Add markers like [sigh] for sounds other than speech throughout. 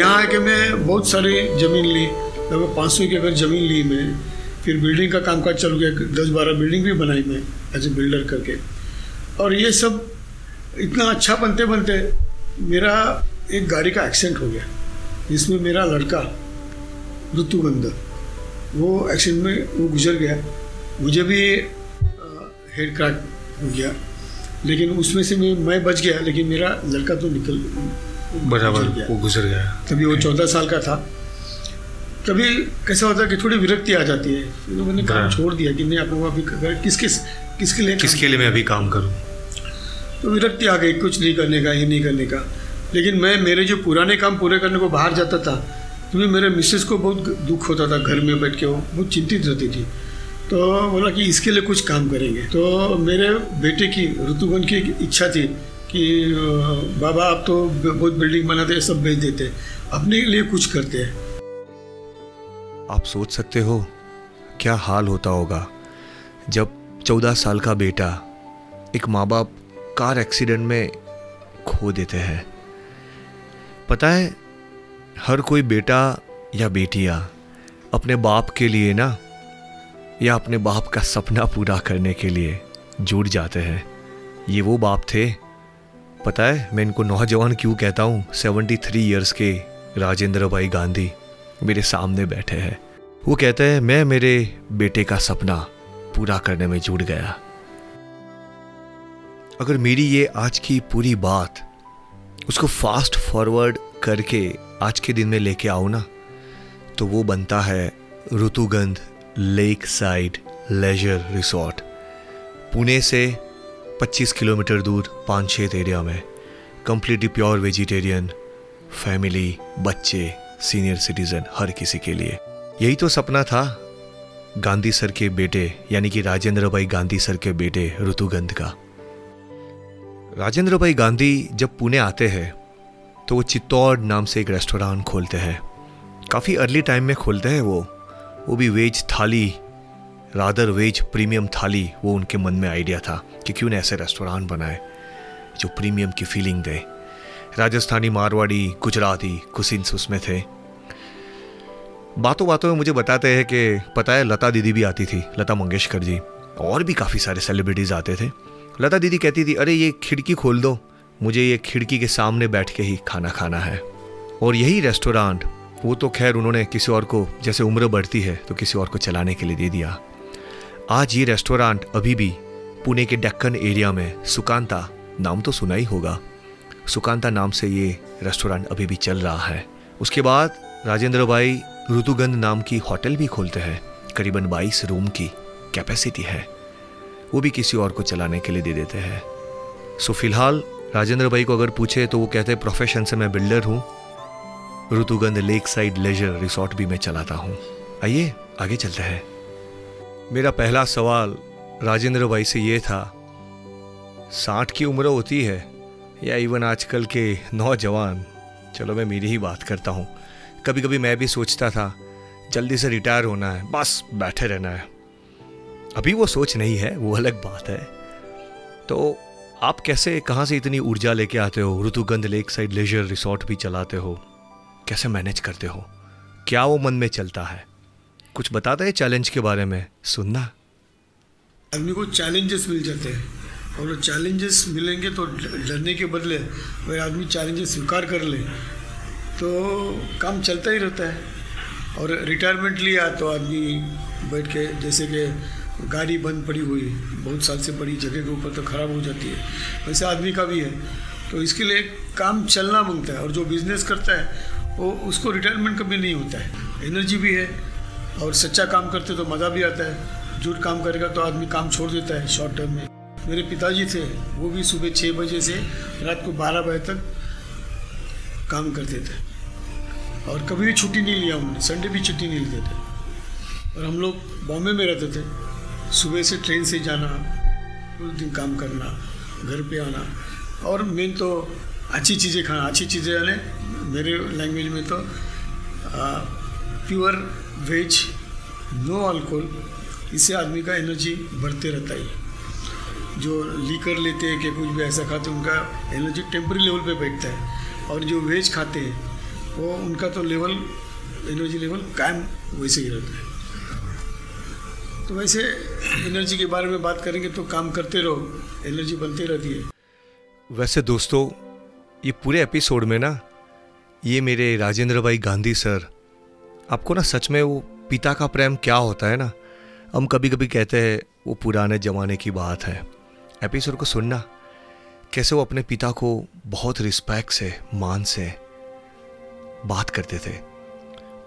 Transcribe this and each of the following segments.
यहाँ आके मैं बहुत सारी ज़मीन ली, लगभग पाँच सौ की अगर ज़मीन ली मैं, फिर बिल्डिंग का कामकाज चालू किया, दस बारह बिल्डिंग भी बनाई मैं एज ए बिल्डर करके। और ये सब इतना अच्छा बनते बनते मेरा एक गाड़ी का एक्सीडेंट हो गया, जिसमें मेरा लड़का ऋतुगंध वो एक्सीडेंट में वो गुजर गया। मुझे भी हेड क्रैक हो गया, लेकिन उसमें से मैं बच गया, लेकिन मेरा लड़का तो निकल बराबर वो गुजर गया। तभी वो चौदह साल का था। तभी कैसा होता है कि थोड़ी विरक्ति आ जाती है। फिर मैंने काम छोड़ दिया कि नहीं आपको अभी किस किस किसके लिए किसके लिए मैं अभी काम करूँ? तो विरक्ति आ गई कुछ नहीं करने का ये नहीं करने का। लेकिन मैं मेरे जो पुराने काम पूरे करने को बाहर जाता था तो भी मेरे मिसेस को बहुत दुख होता था घर में बैठ के वो बहुत चिंतित रहती थी। तो बोला कि इसके लिए कुछ काम करेंगे। तो मेरे बेटे की ऋतुगन की इच्छा थी कि बाबा, आप तो बहुत बिल्डिंग बनाते हैं, सब बेच देते अपने लिए कुछ करते हैं। आप सोच सकते हो, क्या हाल होता होगा? जब चौदह साल का बेटा एक माँ बाप कार एक्सीडेंट में खो देते हैं। पता है, हर कोई बेटा या बेटियाँ अपने बाप के लिए ना, या अपने बाप का सपना पूरा करने के लिए जुड़ जाते हैं। ये वो बाप थे पता है, मैं इनको नौजवान क्यों कहता हूँ? सेवेंटी थ्री ईयर्स के राजेंद्र भाई गांधी मेरे सामने बैठे हैं। वो कहते हैं, मैं मेरे बेटे का सपना पूरा करने में जुड़ गया। अगर मेरी ये आज की पूरी बात उसको फास्ट फॉरवर्ड करके आज के दिन में लेके आओ ना तो वो बनता है Rutugandh lake side leisure resort. Pune से 25 किलोमीटर दूर पानछेत एरिया में कंप्लीटली प्योर वेजिटेरियन फैमिली बच्चे सीनियर सिटीजन हर किसी के लिए। यही तो सपना था, गांधी सर के बेटे, यानी कि राजेंद्र भाई गांधी सर के बेटे, ऋतुगंध का। राजेंद्र भाई गांधी जब पुणे आते हैं तो वो चित्तौड़ नाम से एक रेस्टोरेंट खोलते हैं। काफ़ी अर्ली टाइम में खोलते हैं वो। वो भी वेज थाली रादर वेज प्रीमियम थाली, वो उनके मन में आइडिया था कि क्यों ना ऐसे रेस्टोरेंट बनाए, जो प्रीमियम की फीलिंग दे। राजस्थानी मारवाड़ी, गुजराती कुसिन्स उसमें थे। बातों बातों में मुझे बताते हैं कि पता है लता दीदी भी आती थी, लता मंगेशकर जी। और भी काफ़ी सारे सेलिब्रिटीज़ आते थे। लता दीदी कहती थी, अरे, ये खिड़की खोल दो, मुझे ये खिड़की के सामने बैठ के ही खाना खाना है। और यही रेस्टोरेंट वो तो खैर उन्होंने किसी और को, जैसे उम्र बढ़ती है तो किसी और को चलाने के लिए दे दिया। आज ये रेस्टोरेंट अभी भी पुणे के डक्कन एरिया में सुकांता नाम तो सुना ही होगा। सुकांता नाम से ये रेस्टोरेंट अभी भी चल रहा है। उसके बाद राजेंद्र भाई ऋतुगंध नाम की होटल भी खोलते हैं। करीबन 22 रूम की कैपेसिटी है। वो भी किसी और को चलाने के लिए दे देते हैं। सो फ़िलहाल राजेंद्र भाई को अगर पूछे तो वो कहते हैं, प्रोफेशन से मैं बिल्डर हूँ। Rutugandh lake side leisure resort भी मैं चलाता हूँ। आइए, आगे चलते हैं। मेरा पहला सवाल राजेंद्र भाई से ये था, साठ की उम्र होती है या इवन आजकल के नौजवान? चलो मैं मेरी ही बात करता हूँ। कभी कभी मैं भी सोचता था, जल्दी से रिटायर होना है, बस बैठे रहना है। अभी वो सोच नहीं है, वो अलग बात है। तो आप कैसे, कहाँ से इतनी ऊर्जा लेके आते हो? Rutugandh lake side leisure resort भी चलाते हो। कैसे मैनेज करते हो? क्या वो मन में चलता है? कुछ बताते हैं चैलेंज के बारे में? सुनना। आदमी को चैलेंजेस मिल जाते हैं। और चैलेंजेस मिलेंगे तो डरने के बदले अगर आदमी चैलेंजेस स्वीकार कर ले तो काम चलता ही रहता है। और रिटायरमेंट लिया तो आदमी बैठ के, जैसे कि गाड़ी बंद पड़ी हुई, बहुत साल से पड़ी, जगह के ऊपर तो ख़राब हो जाती है। वैसे आदमी का भी है। तो इसके लिए काम चलना माँगता है। और जो बिज़नेस करता है, वो उसको रिटायरमेंट कभी नहीं होता है। एनर्जी भी है। और सच्चा काम करते तो मज़ा भी आता है। झूठ काम करेगा तो आदमी काम छोड़ देता है शॉर्ट टर्म में। मेरे पिताजी थे, वो भी सुबह छः बजे से रात को बारह बजे तक काम करते थे। और कभी भी छुट्टी नहीं लिया उन्होंने संडे भी छुट्टी नहीं लेते थे। और हम लोग बॉम्बे में रहते थे, सुबह से ट्रेन से जाना, पूरे दिन काम करना, घर पे आना। और मेन तो अच्छी चीज़ें खाना, अच्छी चीज़ें यानी मेरे लैंग्वेज में तो प्योर वेज, नो अल्कोहल, इससे आदमी का एनर्जी बढ़ते रहता है। जो लीकर लेते हैं, कि कुछ भी ऐसा खाते हैं, उनका एनर्जी टेम्परी लेवल पे बैठता है। और जो वेज खाते हैं, वो उनका तो लेवल एनर्जी लेवल कायम वैसे ही रहता है। तो वैसे एनर्जी के बारे में बात करेंगे तो काम करते रहो, एनर्जी बनती रहती है। वैसे दोस्तों, ये पूरे एपिसोड में ना, ये मेरे राजेंद्र भाई गांधी सर आपको ना सच में वो पिता का प्रेम क्या होता है ना? हम कभी कभी कहते हैं, वो पुराने ज़माने की बात है। एपिसोड को सुनना। कैसे वो अपने पिता को बहुत रिस्पेक्ट से, मान से बात करते थे।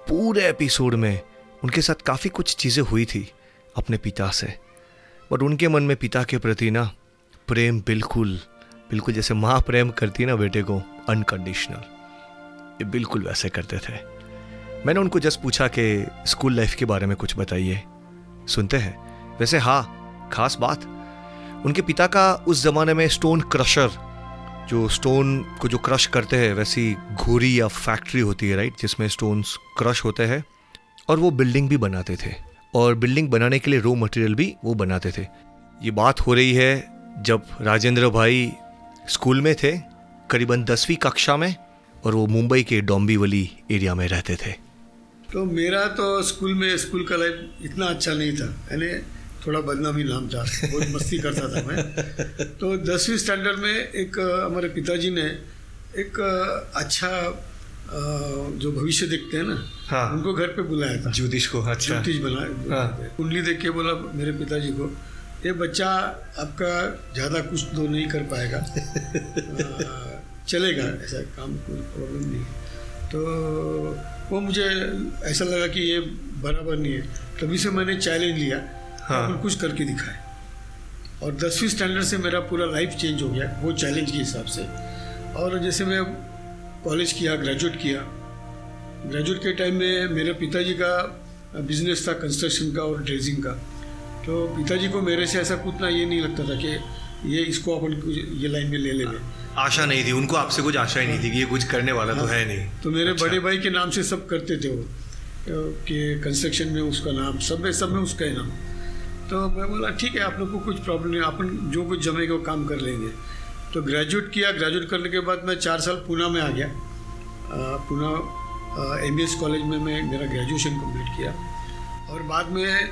पूरे एपिसोड में उनके साथ काफ़ी कुछ चीज़ें हुई थी अपने पिता से। बट उनके मन में पिता के प्रति ना प्रेम बिल्कुल बिल्कुल जैसे माँ प्रेम करती ना बेटे को अनकंडीशनल ये बिल्कुल वैसे करते थे। मैंने उनको जस्ट पूछा कि, स्कूल लाइफ के बारे में कुछ बताइए। सुनते हैं। वैसे हाँ खास बात, उनके पिता का उस ज़माने में स्टोन क्रशर जो स्टोन को जो क्रश करते हैं, वैसी घोरी या फैक्ट्री होती है राइट जिसमें स्टोन्स क्रश होते हैं, और वो बिल्डिंग भी बनाते थे। और बिल्डिंग बनाने के लिए रो मटेरियल भी वो बनाते थे। ये बात हो रही है जब राजेंद्र भाई स्कूल में थे, करीबन दसवीं कक्षा में, और वो मुंबई के डोंबिवली एरिया में रहते थे। तो मेरा तो स्कूल में स्कूल का लाइफ इतना अच्छा नहीं था। यानी थोड़ा बदनामी नाम था बहुत मस्ती करता था मैं। तो दसवीं स्टैंडर्ड में एक हमारे पिताजी ने एक अच्छा जो भविष्य देखते हैं ना हाँ। उनको घर पे बुलाया था। ज्योतिष को अच्छा। ज्योतिष बनाया हाँ। कुंडली देख के बोला मेरे पिताजी को ये बच्चा आपका ज़्यादा कुछ तो नहीं कर पाएगा। चलेगा ऐसा काम कोई प्रॉब्लम नहीं तो वो मुझे ऐसा लगा कि ये बराबर नहीं है। तभी से मैंने चैलेंज लिया। हाँ। कुछ करके दिखाए और दसवीं स्टैंडर्ड से मेरा पूरा लाइफ चेंज हो गया वो चैलेंज के हिसाब से। और जैसे मैं कॉलेज किया ग्रेजुएट किया ग्रेजुएट के टाइम में मेरे पिताजी का बिज़नेस था कंस्ट्रक्शन का और ड्रेजिंग का। तो पिताजी को मेरे से ऐसा कुछ ना ये नहीं लगता था कि ये इसको अपन ये लाइन में ले ले आशा नहीं थी उनको आपसे कुछ आशा ही नहीं थी कि ये कुछ करने वाला तो हाँ, तो है नहीं। तो मेरे अच्छा। बड़े भाई के नाम से सब करते थे वो। कि कंस्ट्रक्शन में उसका नाम सब में सब में उसका ही नाम। तो मैं बोला ठीक है आप लोग को कुछ प्रॉब्लम नहीं अपन जो कुछ जमेगा वो काम कर लेंगे। तो ग्रेजुएट किया। ग्रेजुएट करने के बाद मैं चार साल पूना में आ गया। पूना एम कॉलेज में मैं मेरा ग्रेजुएशन कंप्लीट किया। और बाद में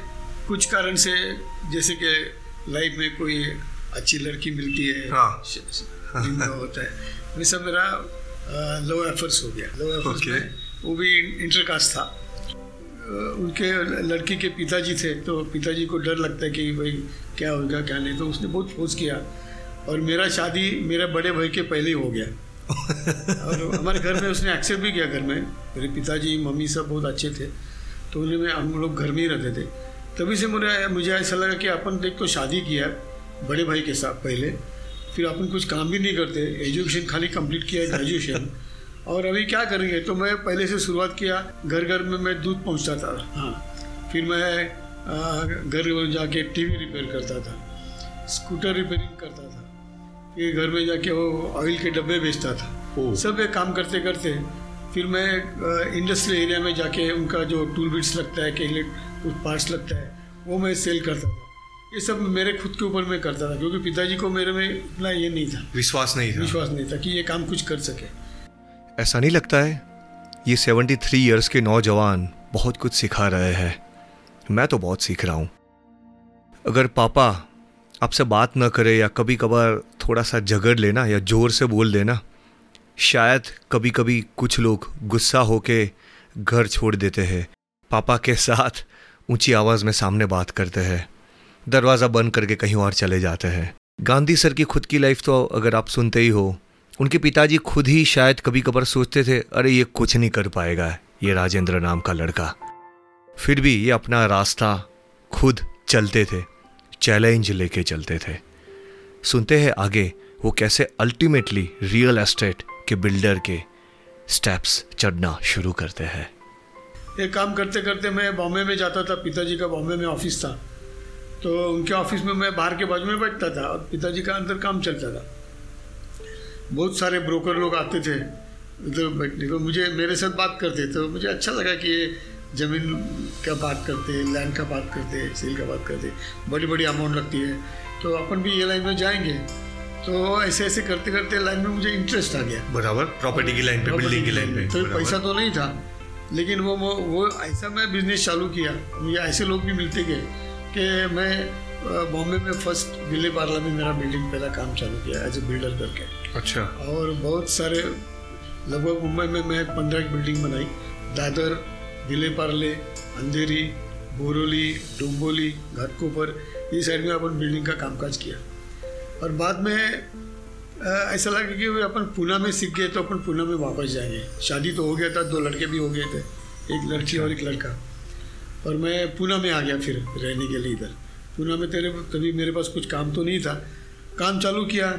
कुछ कारण से जैसे कि लाइफ में कोई अच्छी लड़की मिलती है हाँ। होता है। वैसा मेरा लो एफर्ट्स हो गया। Low efforts okay. वो भी इंटर कास्ट था उनके लड़की के पिताजी थे तो पिताजी को डर लगता है कि भाई क्या होगा क्या नहीं। तो उसने बहुत फोर्स किया। और मेरा शादी मेरे बड़े भाई के पहले ही हो गया। [laughs] और हमारे घर में उसने एक्सेप्ट भी किया घर में। मेरे पिताजी मम्मी सब बहुत अच्छे थे। तो उन्हें हम लोग घर में ही रहते थे। तभी से मुझे मुझे ऐसा लगा कि अपन देख तो शादी किया। बड़े भाई के साथ पहले। फिर अपन कुछ काम भी नहीं करते। एजुकेशन खाली कंप्लीट किया ग्रेजुएशन और अभी क्या करेंगे? तो मैं पहले से शुरुआत किया। घर घर में मैं दूध पहुँचता था। हाँ। फिर मैं घर जाके टीवी रिपेयर करता था। स्कूटर रिपेयरिंग करता था। फिर घर में जाके वो ऑयल के डब्बे बेचता था। सब एक काम करते करते फिर मैं इंडस्ट्रियल एरिया में जाके उनका जो टूल बिट्स लगता है कि कुछ पार्ट्स लगता है वो मैं सेल करता था। ये सब मेरे खुद के ऊपर मैं करता था क्योंकि पिताजी को मेरे में इतना ये नहीं था। विश्वास नहीं था। विश्वास नहीं था कि ये काम कुछ कर सके। ऐसा नहीं लगता है? ये सेवेंटी थ्री ईयर्स के नौजवान बहुत कुछ सिखा रहे हैं। मैं तो बहुत सीख रहा हूँ। अगर पापा आपसे बात ना करे या कभी कभार थोड़ा सा झगड़ लेना या ज़ोर से बोल देना शायद कभी कभी कुछ लोग गुस्सा होके घर छोड़ देते हैं। पापा के साथ ऊँची आवाज़ में सामने बात करते हैं। दरवाज़ा बंद करके कहीं और चले जाते हैं। गांधी सर की खुद की लाइफ तो अगर आप सुनते ही हो, उनके पिताजी खुद ही शायद कभी कभार सोचते थे, अरे, ये कुछ नहीं कर पाएगा, ये राजेंद्र नाम का लड़का। फिर भी ये अपना रास्ता खुद चलते थे चैलेंज लेके चलते थे। सुनते हैं आगे, वो कैसे अल्टीमेटली रियल एस्टेट के बिल्डर के स्टेप्स चढ़ना शुरू करते हैं। ये काम करते करते मैं बॉम्बे में जाता था, पिताजी का बॉम्बे में ऑफ़िस था। तो उनके ऑफ़िस में मैं बाहर के बाजू में बैठता था और पिताजी का अंदर काम चलता था। बहुत सारे ब्रोकर लोग आते थे इधर बैठने को। मुझे मेरे साथ बात करते तो मुझे अच्छा लगा कि ये ज़मीन का बात करते लैंड का बात करते सेल का बात करते। बड़ी बड़ी अमाउंट लगती है। तो अपन भी ये लाइन में जाएँगे। तो ऐसे ऐसे करते करते लाइन में मुझे इंटरेस्ट आ गया। बराबर। प्रॉपर्टी की लाइन पे बिल्डिंग की लाइन पे। तो। पैसा तो नहीं था लेकिन वो, वो ऐसा मैं बिज़नेस चालू किया। मुझे ऐसे लोग भी मिलते गए। कि मैं बॉम्बे में फ़र्स्ट विले पार्ला में मेरा बिल्डिंग पहला काम चालू किया एज ए बिल्डर करके। अच्छा। और बहुत सारे लगभग मुंबई में मैं पंद्रह बिल्डिंग बनाई। दादर विले पार्ले अंधेरी बोरोली डोंबोली घाटकोपर ये साइड में अपन बिल्डिंग का कामकाज किया। और बाद में ऐसा लगा कि अपन पूना में सीख गए तो अपन पूना में वापस जाएँगे। शादी तो हो गया था दो लड़के भी हो गए थे एक लड़की और एक लड़का। और मैं पूना में आ गया फिर रहने के लिए इधर। पूना में तेरे तभी मेरे पास कुछ काम तो नहीं था। काम चालू किया।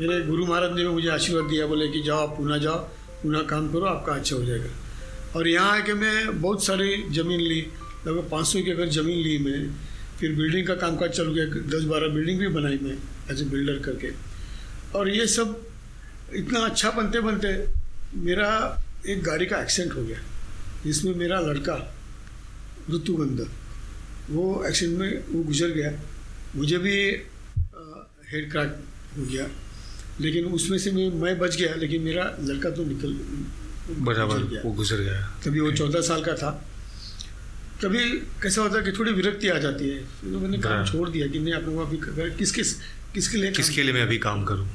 मेरे गुरु महाराज ने मुझे आशीर्वाद दिया, बोले कि जाओ आप पूना जाओ, पूना काम करो, आपका अच्छा हो जाएगा। और यहाँ आके मैं बहुत सारी ज़मीन ली। लगभग पाँच सौ एकड़ ज़मीन ली मैं, फिर बिल्डिंग का कामकाज चालू किया। दस बारह बिल्डिंग भी बनाई मैं एज ए बिल्डर करके। और ये सब इतना अच्छा बनते बनते मेरा एक गाड़ी का एक्सीडेंट हो गया। जिसमें मेरा लड़का ऋतुगंध वो एक्सीडेंट में वो गुजर गया। मुझे भी हेड क्रैक हो गया। लेकिन उसमें से मैं मैं बच गया लेकिन मेरा लड़का तो निकल बराबर। वो गुजर गया। तभी वो चौदह साल का था। तभी कैसा होता है कि थोड़ी विरक्ति आ जाती है। तो मैंने काम। छोड़ दिया कि नहीं आप लोग अभी कर- किस किस किसके लिए किसके लिए मैं अभी काम करूँ?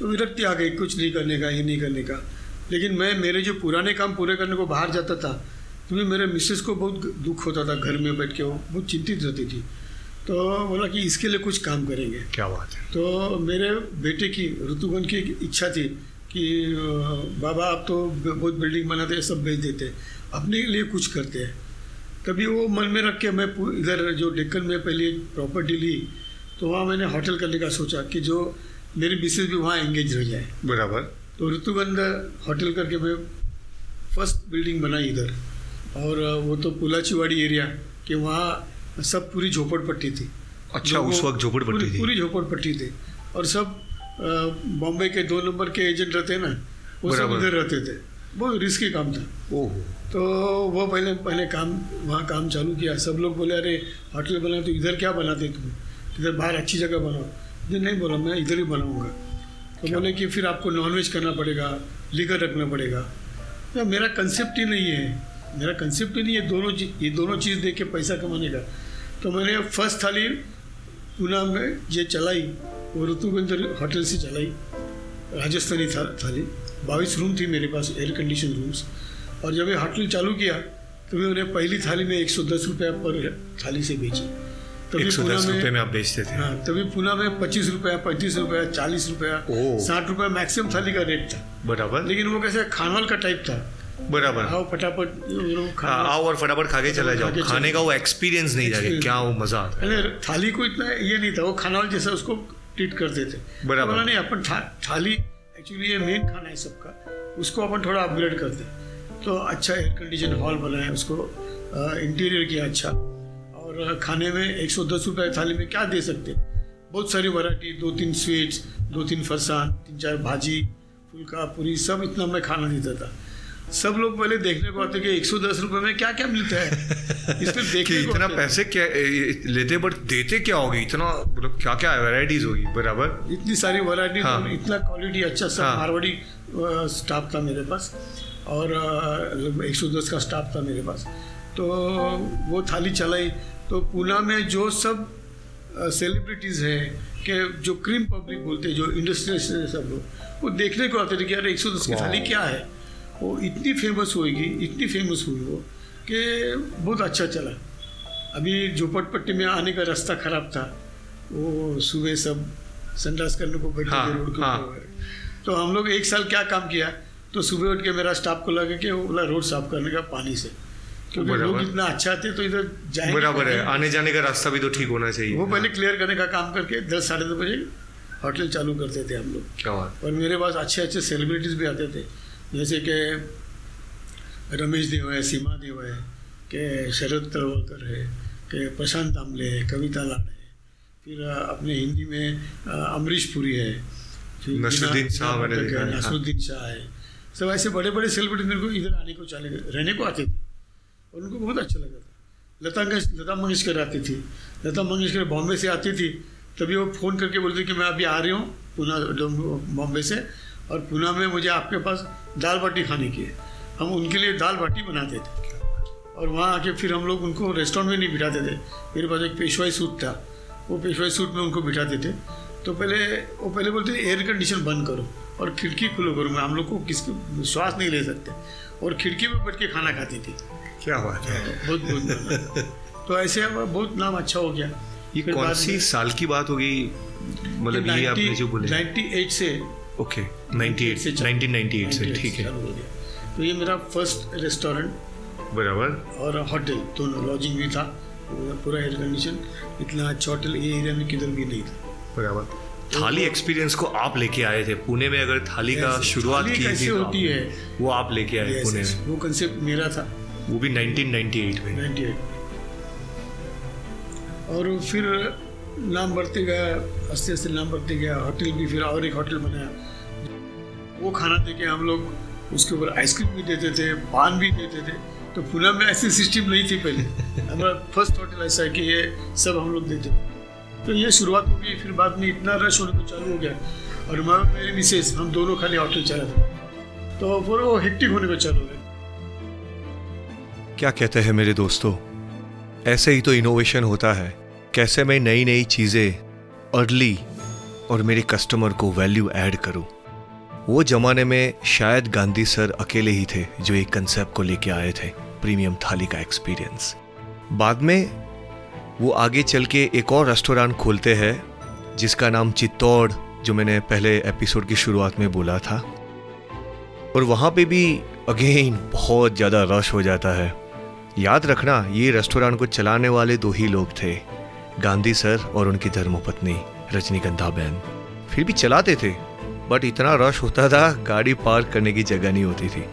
तो विरक्ति आ गई कुछ नहीं करने का ये नहीं करने का। लेकिन मैं मेरे जो पुराने काम पूरे करने को बाहर जाता था तो भी मेरे मिसेस को बहुत दुख होता था घर में बैठ के वो बहुत चिंतित रहती थी। तो बोला कि इसके लिए कुछ काम करेंगे। क्या बात है। तो मेरे बेटे की ऋतुगन की इच्छा थी कि बाबा आप तो बहुत बिल्डिंग बनाते हैं सब बेच देते हैं अपने लिए कुछ करते। हैं तभी वो मन में रख के मैं इधर जो डेक्कन में पहले प्रॉपर्टी ली तो वहाँ मैंने होटल करने का सोचा कि जो मेरी मिसेज भी वहाँ एंगेज रह जाए। बराबर। तो ऋतुगंध होटल करके मैं फ़र्स्ट बिल्डिंग बनाई इधर। और वो तो पुलाचीवाड़ी एरिया कि वहाँ सब पूरी झोपड़पट्टी थी। अच्छा उस वक्त झोपड़पट्टी थी। पूरी झोपड़पट्टी थी। और सब बॉम्बे के दो नंबर के एजेंट रहते हैं ना वो सब उधर रहते थे। बहुत रिस्की काम था। ओहो। तो वो पहले पहले काम वहाँ काम चालू किया। सब लोग बोले अरे होटल बना तो इधर क्या बनाते तुम? इधर बाहर अच्छी जगह बनाओ। मुझे नहीं बोला मैं इधर ही बनाऊँगा। तो बोले कि फिर आपको नॉनवेज करना पड़ेगा लीगर रखना पड़ेगा। तो मेरा कंसेप्ट ही नहीं है। मेरा कंसेप्ट ही नहीं है दोनों चीज़ ये दोनों चीज़ दे के पैसा कमाने का। तो मैंने फ़र्स्ट थाली पूना में ये चलाई वो ऋतुगंध होटल से चलाई राजस्थानी था, थाली। बाईस रूम थी मेरे पास एयर कंडीशन रूम्स और जब ये होटल चालू किया तो मैंने पहली थाली में एक सौ दस रुपया पर थाली से बेची। सौ दस रुपए में आप बेचते थे। हाँ तभी पुणे में पच्चीस रुपया पैंतीस रुपया चालीस रुपया साठ रुपया मैक्सिमम थाली का रेट था। बराबर। लेकिन वो कैसे खानवाल का टाइप था? बराबर। आओ फटाफट हाँ, खाना। आओ और फटाफट खा के चला जाओ। खाने का वो एक्सपीरियंस नहीं जाके क्या वो मज़ा आता है। थाली को इतना ये नहीं था वो खानावल जैसा उसको ट्रीट करते थे। बराबर। नहीं अपन थाली एक्चुअली ये मेन खाना है सबका। उसको अपन थोड़ा अपग्रेड करते तो अच्छा एयर कंडीशन हॉल बनाया उसको। इंटीरियर किया अच्छा। और खाने में एक सौ दस रुपये थाली में क्या दे सकते बहुत सारी वैरायटी दो तीन स्वीट्स दो तीन फरसान तीन चार भाजी फुल्का पूरी सब इतना मैं खाना देता था। सब लोग पहले देखने को आते कि एक सौ दस रुपये में क्या क्या मिलता है। इसमें [laughs] को इतना पैसे क्या लेते बट देते क्या होगी? इतना मतलब क्या क्या वैरायटीज होगी? बराबर? इतनी सारी वैरायटी हाँ। इतना क्वालिटी अच्छा सब हाँ। मारवाड़ी स्टाफ था मेरे पास और एक सौ दस का स्टाफ था मेरे पास। तो वो थाली चलाई। तो पूना में जो सब सेलिब्रिटीज़ हैं कि जो क्रीम पब्लिक बोलते हैं जो इंडस्ट्रियल सब लोग वो देखने को आते थे कि यार एक सौ दस की थाली क्या है? वो इतनी फ़ेमस होएगी इतनी फ़ेमस हुई वो कि बहुत अच्छा चला। अभी झोपड़पट्टी में आने का रास्ता खराब था। वो सुबह सब संडास करने को बैठे हाँ, रोड के हाँ। तो हम लोग एक साल क्या काम किया तो सुबह उठ के मेरा स्टाफ को लगा कि बोला रोड साफ़ करने का पानी से। क्योंकि लोग इतना अच्छा थे तो इधर जाएँगे बराबर है। आने जाने का रास्ता भी तो ठीक होना चाहिए। वो पहले क्लियर करने का काम करके दस साढ़े दस बजे होटल चालू करते थे हम लोग। क्या बात। और मेरे पास अच्छे अच्छे सेलिब्रिटीज़ भी आते थे। जैसे कि रमेश देव है सीमा देव है के शरद तलवलकर है के प्रशांत आमले है कविता लाड है फिर अपने हिंदी में अमरीश पुरी है नसरुद्दीन शाह। नसरुद्दीन शाह है। सब ऐसे बड़े बड़े सेलिब्रिटी मेरे को इधर आने को चले रहने को आते थे और उनको बहुत अच्छा लगा था। लता लता मंगेशकर आती थी। लता मंगेशकर बॉम्बे से आती थी तभी वो फ़ोन करके बोलती कि मैं अभी आ रही हूँ पुणे बॉम्बे से। और पुणे में मुझे आपके पास दाल बाटी खाने की है। हम उनके लिए दाल बाटी बनाते थे। और वहाँ आके फिर हम लोग उनको रेस्टोरेंट में नहीं बिठाते थे। मेरे पास एक पेशवाई सूट था। वो पेशवाई सूट में उनको बिठाते थे। तो पहले वो पहले बोलते थे एयर कंडीशन बंद करो और खिड़की खुलो करो। मैं हम लोग को किसके श्वास नहीं ले सकते। और खिड़की में बैठ के खाना खाती थी। क्या बात है। बहुत बहुत तो ऐसे बहुत नाम अच्छा हो गया। ये कौन सी साल की बात होगी? मतलब ये आपने जो बोले। 98 से ओके 98 से चालू- 1998 से ठीक है। तो ये मेरा फ़र्स्ट रेस्टोरेंट बराबर। और होटल दोनों लॉजिंग भी था। पूरा- एयर कंडीशन इतना अच्छा होटल ये एरिया में किधर भी नहीं था। बराबर। थाली एक्सपीरियंस को आप लेके आए थे। पुणे में अगर थाली का शुरुआत की थी तो होती है? वो आप लेके आए पुणे में। वो कंसेप्ट मेरा था। वो भी 1998 में। 98 और फिर नाम बढ़ते गया आस्ते आस्ते नाम बढ़ते गया होटल भी फिर और एक होटल बनाया। वो खाना दे के हम लोग उसके ऊपर आइसक्रीम भी देते थे पान भी देते थे। तो पुणे में ऐसी सिस्टम नहीं थी पहले। [laughs] हमारा फ़र्स्ट होटल ऐसा है कि ये सब हम लोग देते थे। तो ये शुरुआत हो गई फिर बाद में इतना रश होने को चालू हो गया। और मैं मेरे मिसेज हम दोनों खाली होटल चलाते तो फिर वो हेक्टिक होने को चालू हो गया। क्या कहते हैं मेरे दोस्तों? ऐसे ही तो इनोवेशन होता है। कैसे मैं नई नई चीज़ें अर्ली और मेरे कस्टमर को वैल्यू ऐड करूँ? वो जमाने में शायद गांधी सर अकेले ही थे जो एक कंसेप्ट को लेके आए थे प्रीमियम थाली का एक्सपीरियंस बाद में वो आगे चल के एक और रेस्टोरेंट खोलते हैं, जिसका नाम चित्तौड़, जो मैंने पहले एपिसोड की शुरुआत में बोला था। और वहाँ पे भी अगेन बहुत ज़्यादा रश हो जाता है। याद रखना, ये रेस्टोरेंट को चलाने वाले दो ही लोग थे। गांधी सर और उनकी धर्मपत्नी रजनीगंधा बहन फिर भी चलाते थे बट इतना रश होता था, गाड़ी पार्क करने की जगह नहीं होती थी।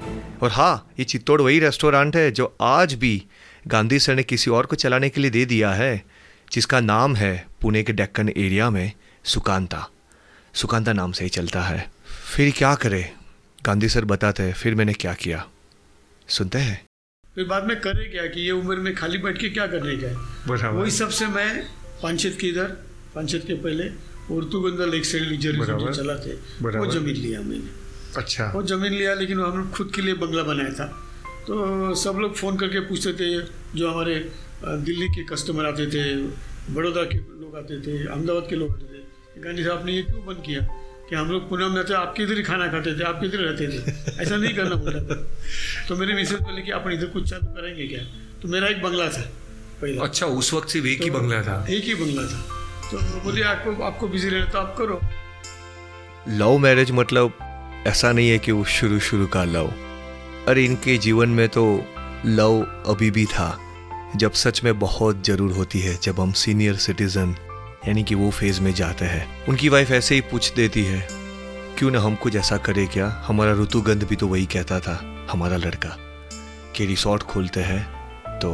और हाँ ये चित्तौड़ वही रेस्टोरेंट है जो आज भी गांधी सर ने किसी और को चलाने के लिए दे दिया है, जिसका नाम है पुणे के डेक्कन एरिया में सुकांता। सुकांता नाम से ही चलता है। फिर क्या करे? गांधी सर बताते हैं, फिर मैंने क्या किया? सुनते हैं? फिर बाद में करे क्या कि ये उम्र में खाली बैठ के क्या करने का है वही सबसे मैं पांचेत के इधर पांचेत के पहले उर्तुगंदा लेक साइड लीजर बराबर। जो चलाते वो ज़मीन लिया मैंने। अच्छा। वो ज़मीन लिया लेकिन हम लोग खुद के लिए बंगला बनाया था। तो सब लोग फ़ोन करके पूछते थे जो हमारे दिल्ली के कस्टमर आते थे बड़ौदा के लोग आते थे अहमदाबाद के लोग आते थे गांधी साहब ने ये क्यों बंद किया? कि हम लोग पुणे में थे आपके इधर ही खाना खाते थे आपके इधर रहते थे? ऐसा नहीं करना बोला था। तो मेरे मिसेज बोले कि अपन इधर कुछ चालू करेंगे क्या? तो मेरा एक बंगला था पहला। अच्छा उस वक्त सिर्फ़ एक ही तो बंगला था? एक ही बंगला था। तो बोले आपको आपको बिज़ी रहना तो आप करो। लव मैरिज मतलब ऐसा नहीं है कि वो शुरू शुरू का लव अरे इनके जीवन में तो लव अभी भी था। जब सच में बहुत ज़रूर होती है जब हम सीनियर सिटीजन यानी कि वो फ़ेज़ में जाते हैं। उनकी वाइफ ऐसे ही पूछ देती है, क्यों ना हम कुछ ऐसा करे क्या? हमारा ऋतुगंध भी तो वही कहता था, हमारा लड़का। कि रिसोर्ट खोलते हैं तो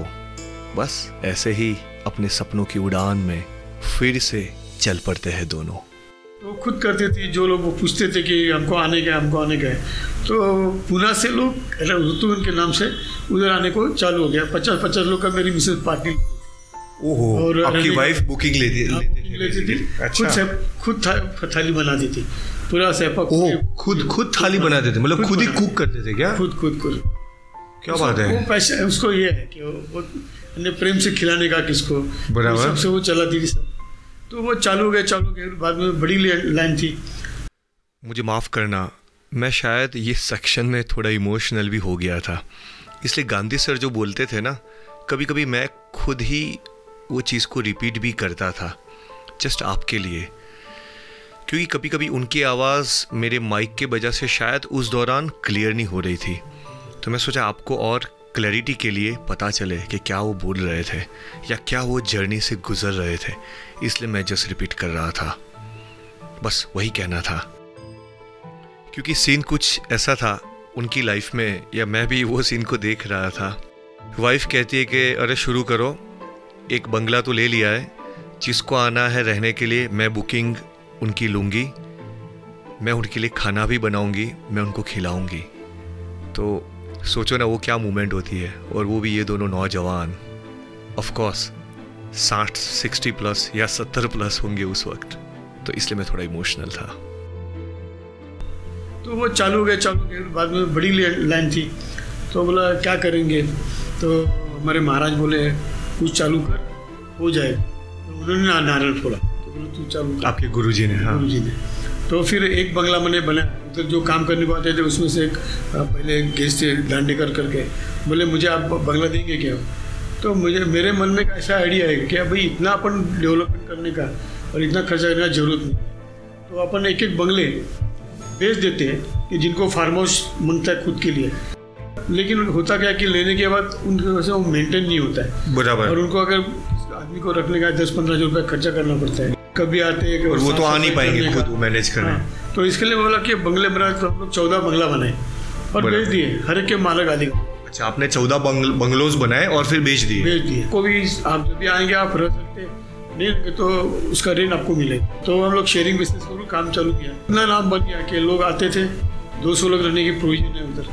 बस ऐसे ही अपने सपनों की उड़ान में फिर से चल पड़ते हैं दोनों। तो खुद करते थे, जो लोग वो पूछते थे कि हमको आने गए हमको आने गए तो पुणे से लोग ऋतुगन के नाम से उधर आने को चालू हो गया। पचास पचास लोग का मेरी मिसेज पार्टी ओहो और आपकी वाइफ बुकिंग लेती थी। अच्छा खुद से खुद था, थाली बनाती थी। पूरा ओह खुद खुद थाली बनाते थे मतलब खुद खुद ही कुक करते थे क्या? खुद खुद खुद। क्या बात है। वो पैसे उसको ये है कि वो प्रेम से खिलाने का किसको? बराबर। उस हिसाब से वो चलाती थी सब। तो वो चालू हो गया चालू गया बाद में बड़ी लाइन थी। मुझे माफ़ करना मैं शायद ये सेक्शन में थोड़ा इमोशनल भी हो गया था। इसलिए गांधी सर जो बोलते थे ना कभी कभी मैं खुद ही वो चीज़ को रिपीट भी करता था जस्ट आपके लिए। क्योंकि कभी कभी उनकी आवाज़ मेरे माइक के वजह से शायद उस दौरान क्लियर नहीं हो रही थी। तो मैं सोचा आपको और क्लैरिटी के लिए पता चले कि क्या वो बोल रहे थे या क्या वो जर्नी से गुजर रहे थे। इसलिए मैं जस्ट रिपीट कर रहा था। बस वही कहना था। क्योंकि सीन कुछ ऐसा था उनकी लाइफ में या मैं भी वो सीन को देख रहा था। वाइफ कहती है कि, अरे, शुरू करो। एक बंगला तो ले लिया है। जिसको आना है रहने के लिए मैं बुकिंग उनकी लूँगी। मैं उनके लिए खाना भी बनाऊँगी, मैं उनको खिलाऊँगी। तो सोचो ना वो क्या मूवमेंट होती है। और वो भी ये दोनों नौजवान। ऑफ़ कोर्स साठ सिक्सटी प्लस या सत्तर प्लस होंगे उस वक्त। तो इसलिए मैं थोड़ा इमोशनल था। तो वो चालू गया चालू गया। बाद में बड़ी लाइन थी। तो बोला, क्या करेंगे? तो हमारे महाराज बोले कुछ चालू कर। हो जाएगा तो उन्होंने ना नारियल फोड़ा। तो बोले तू चालू कर। आपके गुरु जी ने हाँ। गुरु जी ने। तो फिर एक बंगला मैंने बनाया उधर तो जो काम करने को आते थे उसमें से एक पहले गेस्ट थे दांडेकर करके बोले मुझे आप बंगला देंगे क्या? तो मुझे मेरे मन में एक ऐसा आइडिया है कि भाई इतना अपन डेवलपमेंट करने का और इतना खर्चा करने का ज़रूरत नहीं तो अपन एक एक बंगले बेच देते हैं कि जिनको फार्म हाउस माँगता है खुद के लिए। लेकिन होता क्या कि लेने के बाद उनकी वजह से वो मेंटेन नहीं होता है। बराबर। और उनको अगर आदमी को रखने का दस पंद्रह हज़ार रुपया खर्चा करना पड़ता है कभी आते हैं और वो तो आ नहीं पाएँगे खुद मैनेज करने। हाँ, तो इसके लिए बोला कि बंगले बनाए तो हम लोग चौदह बंगला बनाए और बेच दिए हर एक के मालक आदि। अच्छा आपने चौदह बंगल, बंगलोज बनाए और फिर बेच दिए? बेच दिए। को भी आप जब भी आएँगे आप रह सकते हैं। नहीं तो उसका ऋण आपको मिलेगा। तो हम लोग शेयरिंग बिज़नेस को काम चालू किया। इतना नाम बन गया कि लोग आते थे 200 लोग रहने की प्रोविज़न है उधर।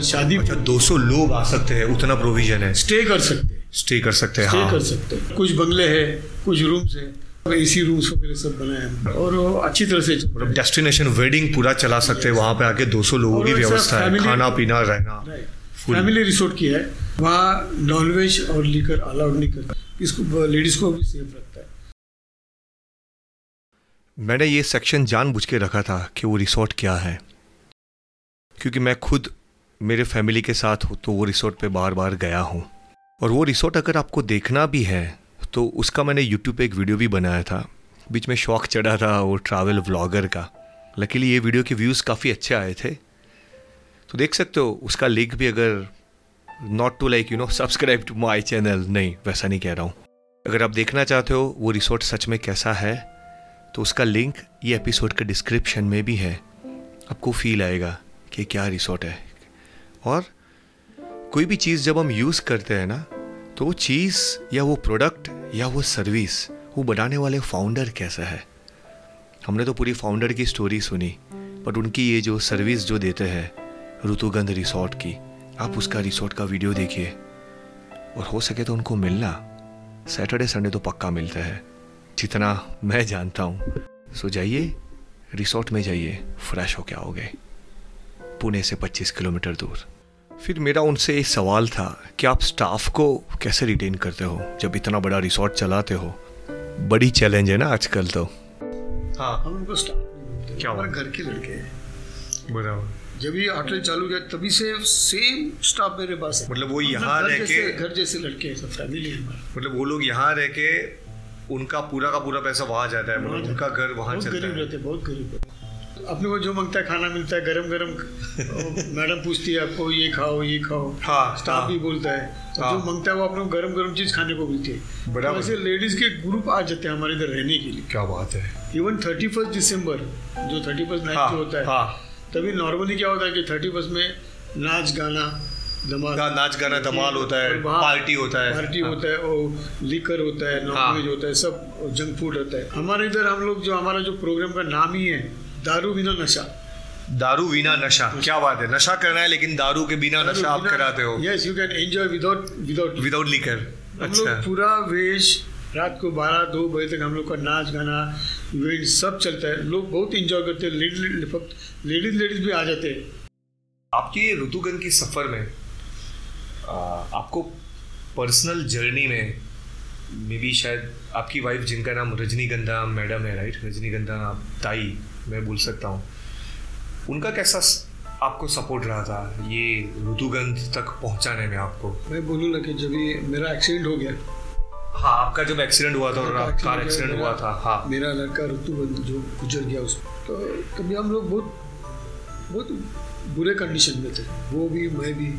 शादी अच्छा 200 लोग आ सकते हैं उतना प्रोविज़न है। स्टे कर सकते हैं। स्टे कर सकते हैं हाँ। कर सकते हैं। कुछ बंगले हैं कुछ रूम्स है एसी रूम्स वगैरह सब बनाए हैं। और वो अच्छी तरह से मतलब डेस्टिनेशन वेडिंग पूरा चला सकते हैं वहाँ पे आके 200 लोगों की व्यवस्था है खाना पीना रहना फैमिली रिसोर्ट किया है। वहाँ नॉनवेज और लीकर अलाउड नहीं करता। इसको लेडीज़ को भी सेफ़ रखता है। मैंने ये सेक्शन जानबूझ के रखा था कि वो रिसोर्ट क्या है। क्योंकि मैं खुद मेरे फैमिली के साथ हो तो वो रिसोर्ट पे बार बार गया हूँ। और वो रिसोर्ट अगर आपको देखना भी है तो उसका मैंने यूट्यूब पे एक वीडियो भी बनाया था। बीच में शौक चढ़ा था वो ट्रैवल व्लॉगर का। लकीली ये वीडियो के व्यूज़ काफ़ी अच्छे आए थे। तो देख सकते हो, उसका लिंक भी अगर not to like you know subscribe to my channel नहीं, वैसा नहीं कह रहा हूँ। अगर आप देखना चाहते हो वो रिसोर्ट सच में कैसा है तो उसका लिंक ये एपिसोड के डिस्क्रिप्शन में भी है। आपको फील आएगा कि क्या रिसोर्ट है। और कोई भी चीज़ जब हम यूज़ करते हैं ना तो वो चीज़ या वो प्रोडक्ट या वो सर्विस, वो बनाने वाले फाउंडर कैसा है? हमने तो पूरी फाउंडर की स्टोरी सुनी बट उनकी ये जो सर्विस जो देते हैं, ऋतुगंध रिसोर्ट की, आप उसका रिसोर्ट का वीडियो देखिए। और हो सके तो उनको मिलना। सैटरडे, संडे तो पक्का मिलता है, जितना मैं जानता हूँ। सो जाइए, रिसोर्ट में जाइए, फ्रेश होके आओगे। पुणे से 25 किलोमीटर दूर। फिर मेरा उनसे एक सवाल था कि आप स्टाफ को कैसे रिटेन करते हो? जब इतना बड़ा रिसोर्ट चलाते हो। बड़ी चैलेंज है ना आजकल तो। हाँ। हम उनको स्टाफ क्या हमारे घर के लड़के हैं। बराबर। जब ये होटल चालू किया तभी से सेम स्टाफ मेरे पास है। मतलब वो यहाँ रह जैसे के- घर जैसे लड़के हैं सब फैमिली है हमारा। मतलब वो लोग यहाँ रह के उनका पूरा का पूरा पैसा वहाँ जाता है मतलब उनका घर वहाँ चलता है। बहुत गरीब रहते हैं बहुत गरीब रहते हैं। अपने को जो माँगता है खाना मिलता है गरम गरम [laughs] मैडम पूछती है आपको ये खाओ ये खाओ हाँ, स्टाफ हाँ। भी बोलता है और हाँ। जो माँगता है वो अपने को गरम गरम चीज़ खाने को मिलती है बराबर। तो ऐसे लेडीज़ के ग्रुप आ जाते हैं हमारे इधर रहने के लिए क्या बात है इवन थर्टी फ़र्स्ट दिसंबर जो थर्टी फ़र्स्ट नाइट हाँ, होता है हाँ। तभी नॉर्मली क्या होता है कि थर्टी फ़र्स्ट में नाच गाना धमाल ना- नाच गाना धमाल होता है पार्टी होता है पार्टी हाँ। होता है और लिकर होता है हाँ। नॉनवेज होता है सब जंक फ़ूड होता है हमारे इधर हम लोग जो हमारा जो प्रोग्राम का नाम ही है दारू बिना नशा। दारू बिना नशा क्या बात है। नशा करना है लेकिन दारू के बिना नशा आप कराते हो। Yes you can enjoy without without without liquor अच्छा। पूरा वेश रात को बारह दो बजे तक हम लोग का नाच गाना इवेंट सब चलता है। लोग बहुत इंजॉय करते हैं। लेडीज़ लेडीज़ भी आ जाते हैं। आपकी ये के सफ़र में आ, आपको पर्सनल जर्नी में मे बी शायद आपकी वाइफ जिनका नाम रजनीगंधा मैडम है राइट रजनीगंधा ताई मैं बोल सकता हूँ। उनका कैसा स- आपको सपोर्ट रहा था ये ऋतुगंध तक पहुँचाने में आपको? मैं बोलूँगा कि जब ये मेरा एक्सीडेंट हो गया। हाँ आपका जब एक्सीडेंट हुआ था और कार एक्सीडेंट हुआ था हाँ। मेरा लड़का ऋतुबंध जो गुजर गया उस तो तभी हम लोग बहुत बहुत बुरे कंडीशन में थे। वो भी मैं भी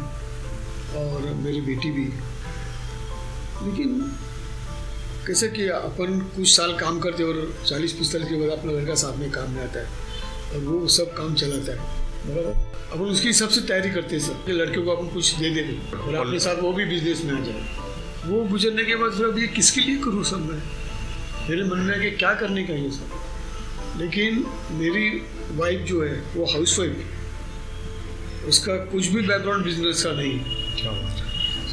और मेरी बेटी भी। लेकिन कैसे कि अपन कुछ साल काम करते और चालीस पिस्तालीस के बाद अपना लड़का साथ में काम में आता है और वो सब काम चलाता है। बराबर? अपन उसकी हिसाब से तैयारी करते हैं सब कि लड़के को अपन कुछ दे देंगे और अपने साथ वो भी बिज़नेस में आ जाए। वो गुजरने के बाद फिर अब ये किसके लिए करूँ सब मैं? मेरे मन में है कि क्या करने का ये सब। लेकिन मेरी वाइफ जो है वो हाउस वाइफ उसका कुछ भी बैकग्राउंड बिज़नेस का नहीं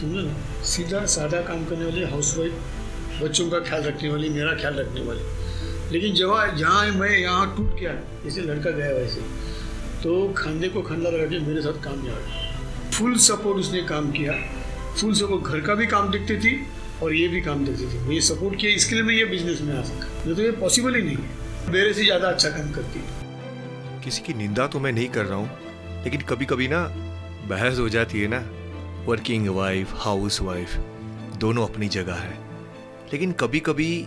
समझे ना? सीधा सादा काम करने वाली हाउस वाइफ बच्चों का ख्याल रखने वाली, मेरा ख्याल रखने वाली। लेकिन जब जहाँ मैं यहाँ टूट गया जैसे लड़का गया वैसे तो खाने को खाना लगा के मेरे साथ काम किया। फुल सपोर्ट उसने काम किया। फुल सपोर्ट घर का भी काम देखती थी और ये भी काम देखती थी। ये सपोर्ट किया, इसके लिए मैं ये बिज़नेस में आ सका। नहीं तो ये पॉसिबल ही नहीं। है मेरे से ज़्यादा अच्छा काम करती। किसी की निंदा तो मैं नहीं कर रहा हूँ, लेकिन कभी कभी ना बहस हो जाती है ना। वर्किंग वाइफ हाउस वाइफ दोनों अपनी जगह है। लेकिन कभी कभी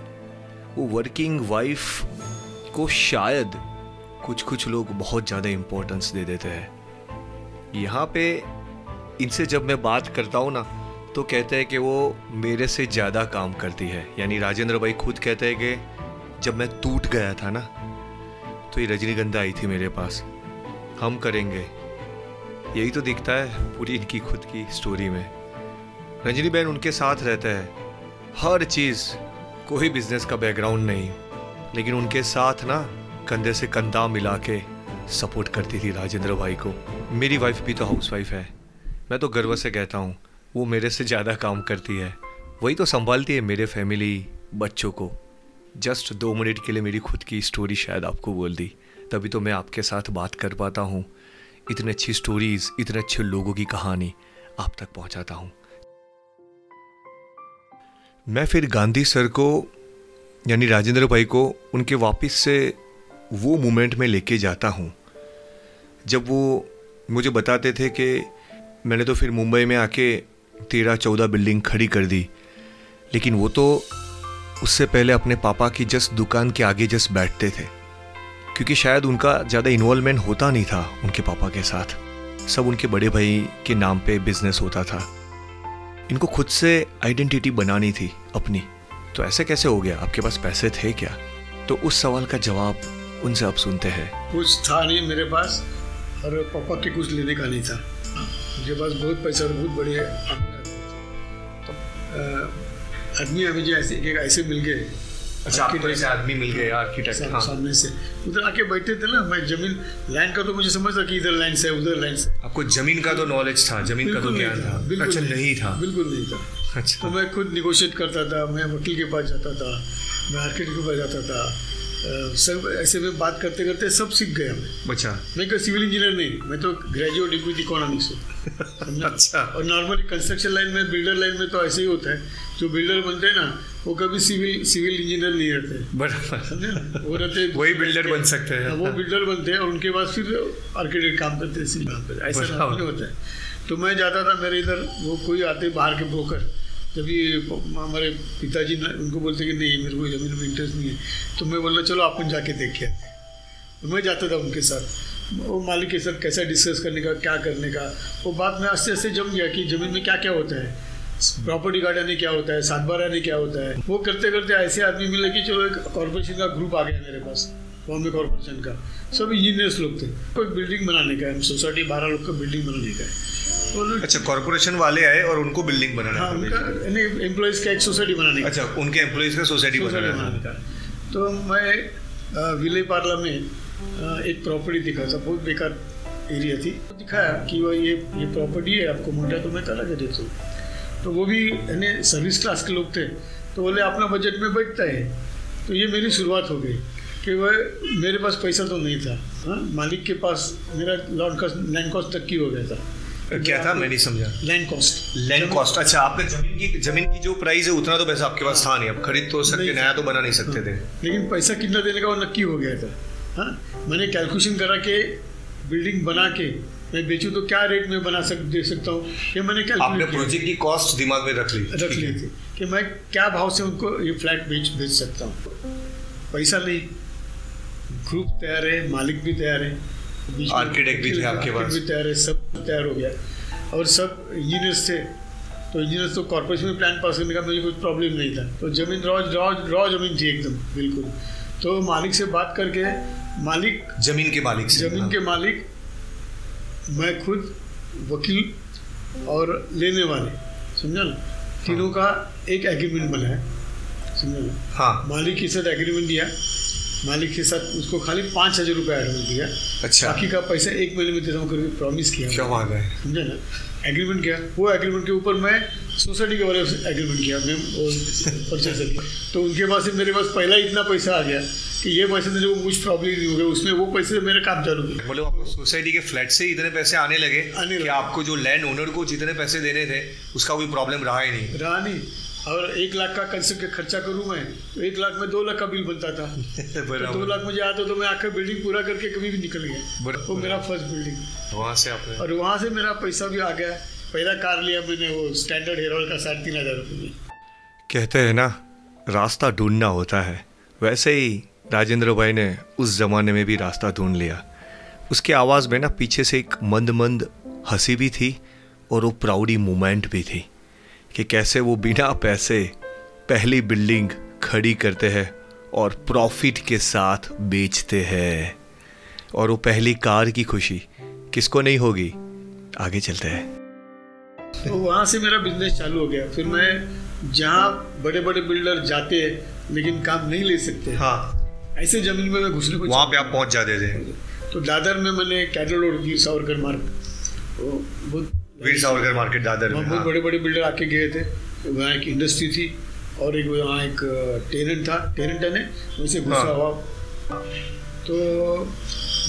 वो वर्किंग वाइफ को शायद कुछ कुछ लोग बहुत ज़्यादा इम्पोर्टेंस दे देते हैं। यहाँ पे इनसे जब मैं बात करता हूँ ना तो कहते हैं कि वो मेरे से ज़्यादा काम करती है। यानी राजेंद्र भाई खुद कहते हैं कि जब मैं टूट गया था ना तो ये रजनीगंधा आई थी मेरे पास। हम करेंगे। यही तो दिखता है पूरी इनकी खुद की स्टोरी में। रजनी बहन उनके साथ रहता है। हर चीज़ कोई बिज़नेस का बैकग्राउंड नहीं, लेकिन उनके साथ ना कंधे से कंधा मिला के सपोर्ट करती थी राजेंद्र भाई को। मेरी वाइफ भी तो हाउस वाइफ है। मैं तो गर्व से कहता हूँ, वो मेरे से ज़्यादा काम करती है। वही तो संभालती है मेरे फैमिली बच्चों को। जस्ट दो मिनट के लिए मेरी खुद की स्टोरी शायद आपको बोल दी। तभी तो मैं आपके साथ बात कर पाता हूँ। इतनी अच्छी स्टोरीज इतने अच्छे लोगों की कहानी आप तक पहुँचाता हूँ। मैं फिर गांधी सर को, यानी राजेंद्र भाई को, उनके वापस से वो मोमेंट में लेके जाता हूँ। जब वो मुझे बताते थे कि मैंने तो फिर मुंबई में आके तेरह चौदह बिल्डिंग खड़ी कर दी, लेकिन वो तो उससे पहले अपने पापा की जस्ट दुकान के आगे जस्ट बैठते थे, क्योंकि शायद उनका ज़्यादा इन्वॉल्वमेंट होता नहीं था उनके पापा के साथ। सब उनके बड़े भाई के नाम पे बिज़नेस होता था। इनको खुद से आइडेंटिटी बनानी थी अपनी। तो ऐसे कैसे हो गया? आपके पास पैसे थे क्या? तो उस सवाल का जवाब उनसे आप सुनते हैं। कुछ था नहीं मेरे पास, और पापा के कुछ लेने का नहीं था। मुझे पास बहुत पैसा बहुत तो आदमी अभी जो ऐसे एक ऐसे मिल गए। अच्छा आपको ऐसे आदमी मिल गए आर्किटेक्ट हाँ। सामने से। उधर आके बैठे थे ना मैं ज़मीन लैंड का तो मुझे समझ था कि इधर लैंड है उधर लैंड है आपको ज़मीन का तो नॉलेज था ज़मीन का तो ज्ञान था। अच्छा नहीं था बिल्कुल नहीं था। तो अच्छा मैं खुद निगोशिएट करता था मैं वकील के पास जाता था मैं आर्किटेक्ट के पास जाता था। सब ऐसे में बात करते करते सब सीख गया मैं अच्छा। मैं कोई सिविल इंजीनियर नहीं मैं तो ग्रेजुएट विद इकोनॉमिक्स हूँ। [laughs] अच्छा। और नॉर्मली कंस्ट्रक्शन लाइन में बिल्डर लाइन में तो ऐसे ही होता है। जो बिल्डर बनते हैं ना वो कभी सिविल सिविल इंजीनियर नहीं रहते। बराबर। वो रहते वही बिल्डर बन सकते हैं। हाँ, वो बिल्डर बनते हैं और उनके बाद फिर आर्किटेक्ट काम करते हैं सिविल काम करते ऐसा बराबर। नहीं होता है। तो मैं जाता था मेरे इधर वो कोई आते बाहर के ब्रोकर जब ये हमारे पिताजी ने उनको बोलते कि नहीं मेरे को ज़मीन में इंटरेस्ट नहीं है। तो मैं बोलना चलो अपन जाके देख के आते तो मैं जाता था उनके साथ। वो मालिक के साथ कैसा डिस्कस करने का क्या करने का। वो बात में आस्ते आस्ते जम गया कि ज़मीन में क्या क्या होता है। प्रॉपर्टी कार्ड यानी क्या होता है? सात बार यानी क्या होता है? वो करते करते ऐसे आदमी मिले कि चलो एक कॉर्पोरेशन का ग्रुप आ गया मेरे पास बॉम्बे कॉर्पोरेशन का। सब इंजीनियर्स लोग थे। कोई बिल्डिंग बनाने का है सोसाइटी बारह लोग का बिल्डिंग बनाने का है। अच्छा कॉर्पोरेशन वाले आए और उनको बिल्डिंग बनाना हाँ उनका एम्प्लॉयज़ का एक सोसाइटी बनाने का। अच्छा उनके एम्प्लॉयज़ का सोसाइटी बनाना का। तो मैं विले पार्ला में एक प्रॉपर्टी दिखा था बहुत बेकार एरिया थी। दिखाया कि वो ये ये प्रॉपर्टी है आपको मोटा तो मैं कला के देता हूँ। तो वो भी यानी सर्विस क्लास के लोग थे तो बोले अपना बजट में बैठता है। तो ये मेरी शुरुआत हो गई कि वह मेरे पास पैसा तो नहीं था हाँ? मालिक के पास मेरा लॉन्ड कॉस्ट लैंड कॉस्ट तक की हो गया था। क्या था? मैं नहीं समझा। लैंड कॉस्ट लैंड कॉस्ट अच्छा आपका ज़मीन की ज़मीन की जो प्राइस है उतना तो पैसा आपके पास था नहीं। अब खरीद तो सकते नया तो बना नहीं सकते थे। लेकिन पैसा कितना देने का वो नक्की हो गया था हाँ? मैंने कैलकुलेशन करा के बिल्डिंग बना के मैं बेचूँ तो क्या रेट में बना सक दे सकता हूँ? ये मैंने आपने प्रोजेक्ट की कॉस्ट दिमाग में रख ली। रख ली थी कि मैं क्या भाव से उनको ये फ्लैट बेच बेच सकता हूँ? पैसा नहीं। ग्रुप तैयार है मालिक भी तैयार है। Architect भी थे आपके पास। भी तैयार है सब तैयार हो गया। और सब इंजीनियर्स थे। तो इंजीनियर्स तो कॉर्पोरेशन में प्लान पास करने का मुझे कुछ प्रॉब्लम नहीं था। तो ज़मीन रॉ रॉ रॉ ज़मीन थी एकदम बिल्कुल। तो मालिक से बात करके मालिक ज़मीन के मालिक से। ज़मीन। के मालिक मैं खुद वकील और लेने वाले समझा ना? तीनों का एक एग्रीमेंट बना है समझा ना? हाँ। मालिक के साथ एग्रीमेंट दिया मालिक के साथ उसको खाली पाँच हज़ार रुपया एडवांस दिया। अच्छा। बाकी का पैसा एक महीने में देता हूँ करके प्रॉमिस किया। समझा ना? एग्रीमेंट किया। वो एग्रीमेंट के ऊपर मैं सोसाइटी के बारे में एग्रीमेंट किया मैं और तो उनके पास से मेरे पास पहला इतना पैसा आ गया कि ये पैसे से जो कुछ प्रॉब्लम नहीं हो गया उसमें वो पैसे मेरे काम चालू बोले मतलब आपको सोसाइटी के फ्लैट से इतने पैसे आने लगे आने कि लगे। आपको जो लैंड ओनर को जितने पैसे देने थे उसका कोई प्रॉब्लम रहा ही नहीं। रहा नहीं। और एक लाख का कंस्ट्रक्ट का खर्चा करूँ मैं तो एक लाख में दो लाख का बिल बनता था। [laughs] तो दो लाख मुझे आता तो मैं आकर बिल्डिंग पूरा करके कभी भी निकल गया। वो मेरा फ़र्स्ट बिल्डिंग वहाँ से आपने और वहाँ से मेरा पैसा भी आ गया। पहला कार लिया मैंने वो स्टैंडर्ड हेरोल का साढ़े तीन हज़ार रुपये में। कहते हैं ना रास्ता ढूंढना होता है। वैसे ही राजेंद्र भाई ने उस जमाने में भी रास्ता ढूंढ लिया। उसकी आवाज़ में ना पीछे से एक मंद मंद हँसी भी थी और वो प्राउडी मोमेंट भी थी। कि कैसे वो बिना पैसे पहली बिल्डिंग खड़ी करते हैं और प्रॉफिट के साथ बेचते हैं। और वो पहली कार की खुशी किसको नहीं होगी? आगे चलते हैं। तो वहाँ से मेरा बिज़नेस चालू हो गया। फिर मैं जहाँ बड़े बड़े बिल्डर जाते हैं लेकिन काम नहीं ले सकते। हाँ। ऐसे ज़मीन में मैं घुसने को वहाँ पे आप पहुँच जाते थे। तो दादर में मैंने कैटल रोड वीर सावरकर मार्ग वो बहुत वीर सावरकर मार्केट दादर में बहुत। बड़े बड़े बिल्डर आके गए थे। वहाँ एक इंडस्ट्री थी और एक वहाँ एक टेनेंट था टेनेंट है ने वैसे घुसा हाँ। हुआ। तो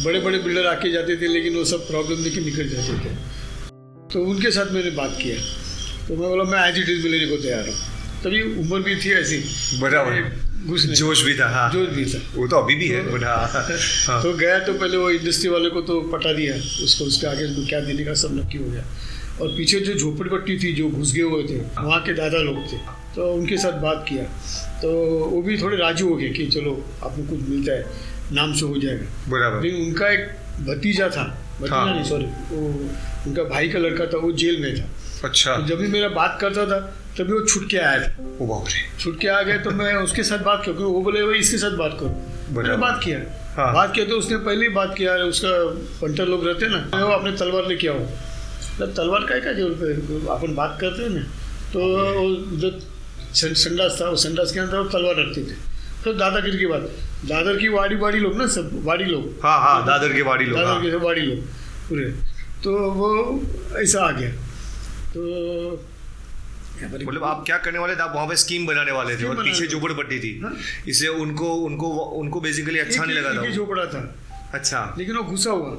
बड़े बड़े बिल्डर आके जाते थे लेकिन वो सब प्रॉब्लम लेके निकल जाते थे। तो उनके साथ मैंने बात किया। तो मैं बोला मैं एज इट इज़ मिलने को तैयार हूँ। तभी उम्र भी थी ऐसी। बराबर। घुसने जोश भी था हाँ। जोश भी था। वो तो अभी भी तो, है हाँ। हाँ। तो गया तो पहले वो इंडस्ट्री वाले को तो पटा दिया। उसको उसके आगे क्या देने का सब नक्की हो गया। और पीछे जो झोपड़पट्टी थी जो घुस गए हुए थे वहाँ के दादा लोग थे। तो उनके साथ बात किया। तो वो भी थोड़े राज़ी हो गए कि चलो आपको कुछ मिलता है नाम से हो जाएगा। बराबर। लेकिन उनका एक भतीजा था भतीजा हाँ। नहीं सॉरी वो उनका भाई का लड़का था वो जेल में था। अच्छा। तो जब भी मेरा बात करता था तभी वो छुट के आया था। ओ बाप रे। छुट के आ गए तो मैं उसके साथ बात किया क्योंकि वो बोले भाई इसके साथ बात करो। मैंने बात किया। हाँ। बात किया तो उसने पहले ही बात किया उसका पंटर लोग रहते हैं ना वो अपने तलवार लेके आओ मतलब तलवार का है क्या ज़रूरत है अपन बात करते हैं ना? तो वो उधर संडास था वो संडास के अंदर तलवार रखते थे। तो दादागिरी की बात दादर की वाड़ी वाड़ी लोग ना सब वाड़ी लोग। हाँ हाँ दादर के बाड़ी लोग दादर हाँ। के सब वाड़ी लोग पूरे। तो वो ऐसा आ गया। तो मतलब आप क्या करने वाले थे? आप वहाँ पे स्कीम बनाने वाले थे और पीछे थे। झोपड़पट्टी थी। हाँ। इसलिए उनको उनको उनको बेसिकली अच्छा नहीं लगा था झोपड़ा था। अच्छा। लेकिन वो घुसा हुआ।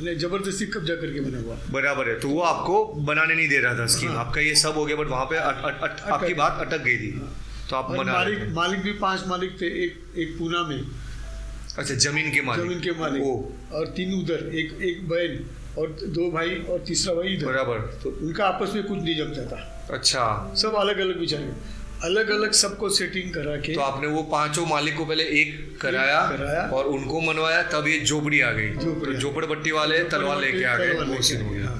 ज़बरदस्ती कब्जा करके बना हुआ। बराबर है तो वो आपको बनाने नहीं दे रहा था स्कीम हाँ। आपका ये सब हो गया बट वहाँ पे अट, अट, अट, आपकी बात अटक गई थी। हाँ। तो आप बना मालिक मालिक भी पाँच मालिक थे एक एक पूना में। अच्छा ज़मीन के मालिक। ज़मीन के मालिक। ओ। और तीन उधर एक एक बहन और दो भाई और तीसरा भाई इधर। बराबर। तो उनका आपस में कुछ नहीं जमता था। अच्छा। सब अलग अलग बेचारे अलग अलग सबको सेटिंग करा के तो आपने वो पाँचों मालिक को पहले एक कराया, कराया। और उनको मनवाया तब ये झोपड़ी आ गई। तो झोपड़पट्टी वाले तलवार लेके आ गए तलवार वो सीन हो गया।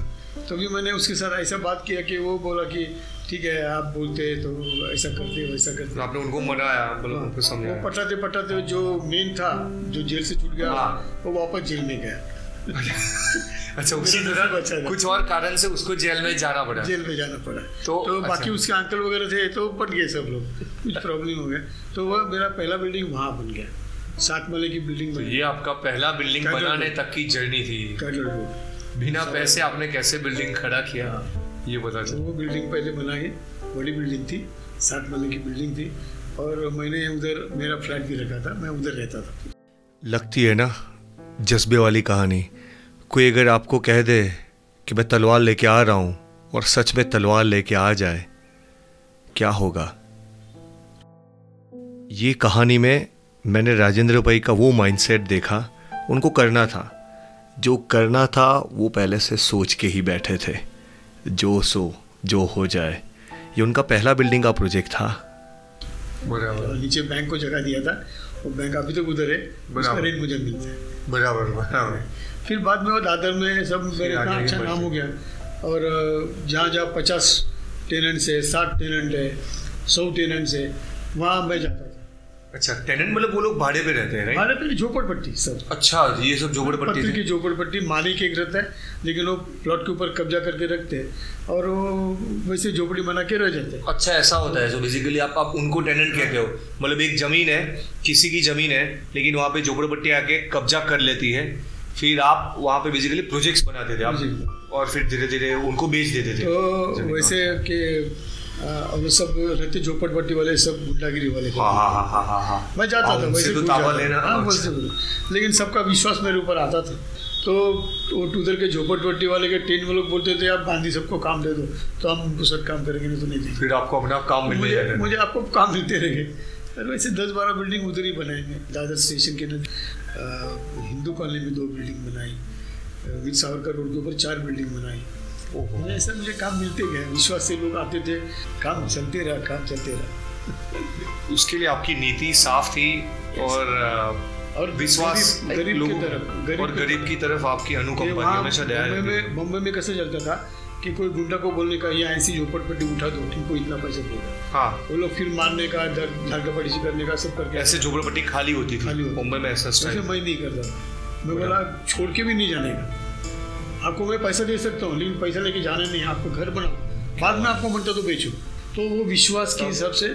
तभी मैंने उसके साथ ऐसा बात किया कि वो बोला कि ठीक है आप बोलते हैं तो ऐसा करते वैसा करते तो आपने उनको मनाया मतलब हाँ, वो पटाते पटाते जो मेन था जो जेल से छूट गया हाँ। वो वापस जेल में गया। [laughs] अच्छा उसी तरह अच्छा कुछ और कारण से उसको जेल में जाना पड़ा। जेल में जाना पड़ा। तो- तो, अच्छा। बाकी उसके अंकल वगैरह थे तो बन गए सब लोग। कुछ प्रॉब्लम हो गया। तो वह मेरा पहला बिल्डिंग वहाँ बन गया। सात माले की बिल्डिंग तो बन। ये आपका पहला बिल्डिंग बनाने तक की जर्नी थी। बिना पैसे आपने कैसे बिल्डिंग खड़ा किया? ये बता तो चलो वो बिल्डिंग पहले बनाई बड़ी बिल्डिंग थी। सात माले की बिल्डिंग थी। और मैंने उधर मेरा फ्लैट भी रखा था। मैं उधर रहता था। लगती है ना? जज्बे वाली कहानी। कोई अगर आपको कह दे कि मैं तलवार लेके आ रहा हूँ और सच में तलवार लेके आ जाए क्या होगा? ये कहानी में मैंने राजेंद्र भाई का वो माइंडसेट देखा उनको करना था। जो करना था वो पहले से सोच के ही बैठे थे। जो सो जो हो जाए। ये उनका पहला बिल्डिंग का प्रोजेक्ट था। और नीचे बैंक को जगह दिया था वो बैंक अभी तक तो उधर है बराबर। रेंट मुझे मिलता है। बराबर बराबर। फिर बाद में वो दादर में सब मेरे इतना अच्छा। नाम हो गया। और जहाँ जहाँ पचास टेनेंट्स है साठ टेनेंट है सौ टेनेंट्स है वहाँ मैं जाता अच्छा टेनेंट मतलब वो लोग भाड़े पे रहते हैं राइट हमारे पे झोपड़पट्टी सब अच्छा ये सब झोपड़पट्टी की झोपड़पट्टी मालिक एक रहता है लेकिन वो प्लॉट के ऊपर कब्जा करके रखते हैं और वो वैसे झोपड़ी बना के रह जाते हैं। अच्छा ऐसा होता है सो बेसिकली आप आप उनको टेनेंट कहते हो। मतलब एक ज़मीन है किसी की ज़मीन है लेकिन वहाँ पे झोपड़पट्टी आके कब्जा कर लेती है फिर आप वहाँ पे बेसिकली प्रोजेक्ट्स बनाते थे आप और फिर धीरे धीरे उनको बेच देते थे। तो वैसे कि और सब रहते झोपड़पट्टी वाले सब गुंडागिरी वाले हाँ हाँ हाँ हाँ हाँ हाँ। मैं जाता हाँ, था वैसे तो ताबा लेना हाँ अच्छा। लेकिन सबका विश्वास मेरे ऊपर आता था। तो वो उधर के झोपड़पट्टी वाले के टेन में लोग बोलते थे आप गांधी सबको काम दे दो तो हम उनको सब काम करेंगे नहीं तो नहीं देंगे। फिर आपको अपना काम मिलने मुझे मुझे आपको काम मिलते रहेंगे और वैसे दस बारह बिल्डिंग उधर ही बनाएँगे दादर स्टेशन के नज़दीक हिंदू कॉलोनी में दो बिल्डिंग बनाई। वीर सावरकर रोड के ऊपर चार बिल्डिंग बनाई। ऐसा मुझे काम मिलते गए विश्वास से लोग आते थे काम चलते रहा काम चलते रहा। उसके लिए आपकी नीति साफ़ थी और और विश्वास गरीब- की तरफ़, गरीब और गरीब की तरफ़ आपकी अनुकंपा हमेशा दया रहती में बम्बई में कैसे चलता था कि कोई गुंडा को बोलने का या ऐसी झोपड़पट्टी उठा दो तुमको इतना पैसा देगा हाँ। वो लोग फिर मारने का धड़का करने का सब करके ऐसे झोपड़पट्टी खाली होती थी खाली मुंबई में ऐसा मैं नहीं करता मैं बोला छोड़ के भी नहीं जाने का। आपको मैं पैसा दे सकता हूँ लेकिन पैसा लेके जाना नहीं आपको घर बनाओ। बाद में आपको मनता तो बेचो। तो वो विश्वास के हिसाब से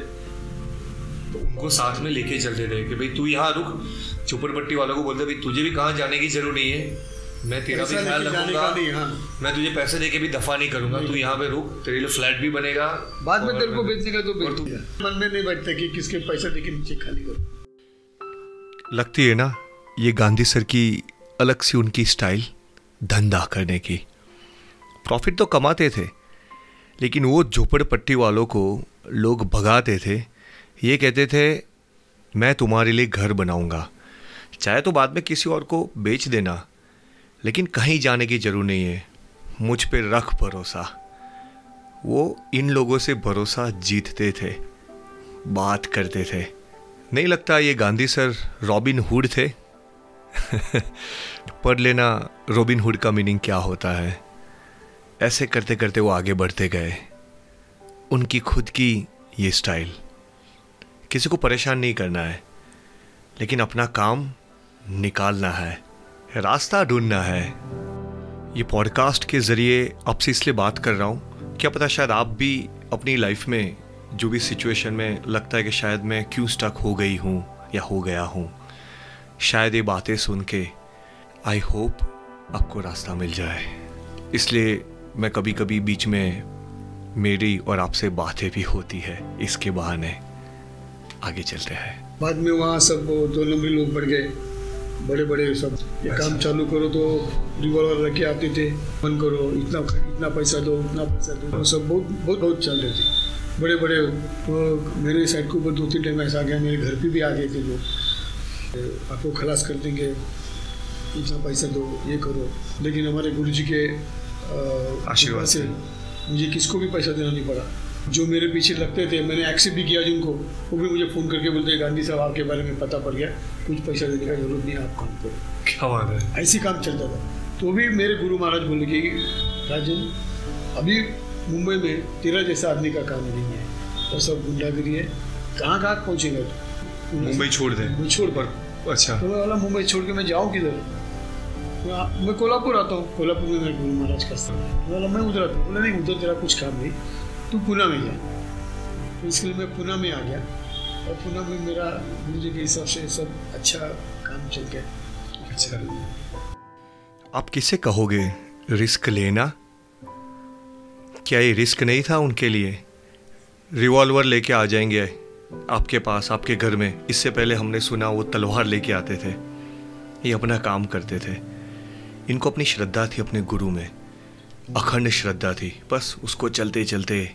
तो उनको साथ में लेके चलते थे कि भाई तू यहाँ रुक झोपड़पट्टी वालों को बोलते भाई तुझे भी कहाँ जाने की ज़रूरत नहीं है? मैं तेरा भी पैसा ख्याल रखूँगा। हाँ। मैं तुझे पैसे देके भी दफ़ा नहीं करूँगा। तू यहाँ पे रुक तेरे लिए फ्लैट भी बनेगा। बाद में तेरे को बेचने का तो मन में नहीं बैठता कि किसके पैसा देके नीचे खाली करो। लगती है ना ये गांधी सर की अलग सी उनकी स्टाइल। धंधा करने की। प्रॉफिट तो कमाते थे, लेकिन वो झोपड़पट्टी वालों को लोग भगाते थे। ये कहते थे, मैं तुम्हारे लिए घर बनाऊँगा। चाहे तो बाद में किसी और को बेच देना, लेकिन कहीं जाने की ज़रूरत नहीं है। मुझ पे रख भरोसा। वो इन लोगों से भरोसा जीतते थे, बात करते थे। नहीं लगता ये गांधी सर रॉबिन हुड थे? [laughs] पढ़ लेना रॉबिन हुड का मीनिंग क्या होता है। ऐसे करते करते वो आगे बढ़ते गए। उनकी खुद की ये स्टाइल। किसी को परेशान नहीं करना है, लेकिन अपना काम निकालना है, रास्ता ढूंढना है। ये पॉडकास्ट के ज़रिए आपसे इसलिए बात कर रहा हूँ, क्या पता शायद आप भी अपनी लाइफ में जो भी सिचुएशन में लगता है कि शायद मैं क्यों स्टक हो गई हूँ या हो गया हूँ। शायद ये बातें सुन के आई होप आपको रास्ता मिल जाए। इसलिए मैं कभी कभी बीच में मेरी और आपसे बातें भी होती है इसके बहाने आगे चलते हैं। बाद में वहाँ सब वो दो नंबरी लोग बढ़ गए। बड़े बड़े सब। ये काम चालू करो तो रिवॉल्वर रख के आते थे। बंद करो। इतना इतना पैसा दो इतना पैसा दो। सब बहुत बहुत बहुत चल रहे थे। बड़े बड़े तो मेरे साइड के ऊपर दो तीन टाइम ऐसा आ गया। मेरे घर पे भी आ गए थे लोग आपको खलास कर देंगे। इतना पैसा दो ये करो। लेकिन हमारे गुरु जी के आशीर्वाद से। मुझे किसको भी पैसा देना नहीं पड़ा। जो मेरे पीछे लगते थे मैंने एक्सेप्ट भी किया जिनको वो भी मुझे फ़ोन करके बोलते गांधी साहब आपके बारे में पता पड़ गया। कुछ पैसा देने का ज़रूरत नहीं आप काम करो। क्या बात है। ऐसी काम चलता था। तो भी मेरे गुरु महाराज बोले कि राजन अभी मुंबई में तेरा जैसा आदमी का काम नहीं है और सब गुंडागिरी है। कहाँ कहाँ पहुँचेगा मुंबई छोड़ दे। छोड़ पर अच्छा। तो मैं बोला मुंबई छोड़ के मैं जाऊँ किधर? मैं कोल्हापुर आता हूँ। कोल्हापुर में मेरे गुरु महाराज का स्थान है। मैं बोला मैं उधर आता हूँ। बोला नहीं उधर तेरा कुछ काम नहीं। तू पुणे में जा। तो इसके लिए मैं पुणे में आ गया। और पुणे में मेरा गुरु जी के हिसाब से सब अच्छा काम चल गया। अच्छा। आप किसे कहोगे रिस्क लेना? क्या ये रिस्क नहीं था उनके लिए? रिवॉल्वर लेके आ जाएँगे। आपके पास, आपके घर में, इससे पहले हमने सुना वो तलवार लेके आते थे। ये अपना काम करते थे। इनको अपनी श्रद्धा थी अपने गुरु में। अखंड श्रद्धा थी। बस उसको चलते चलते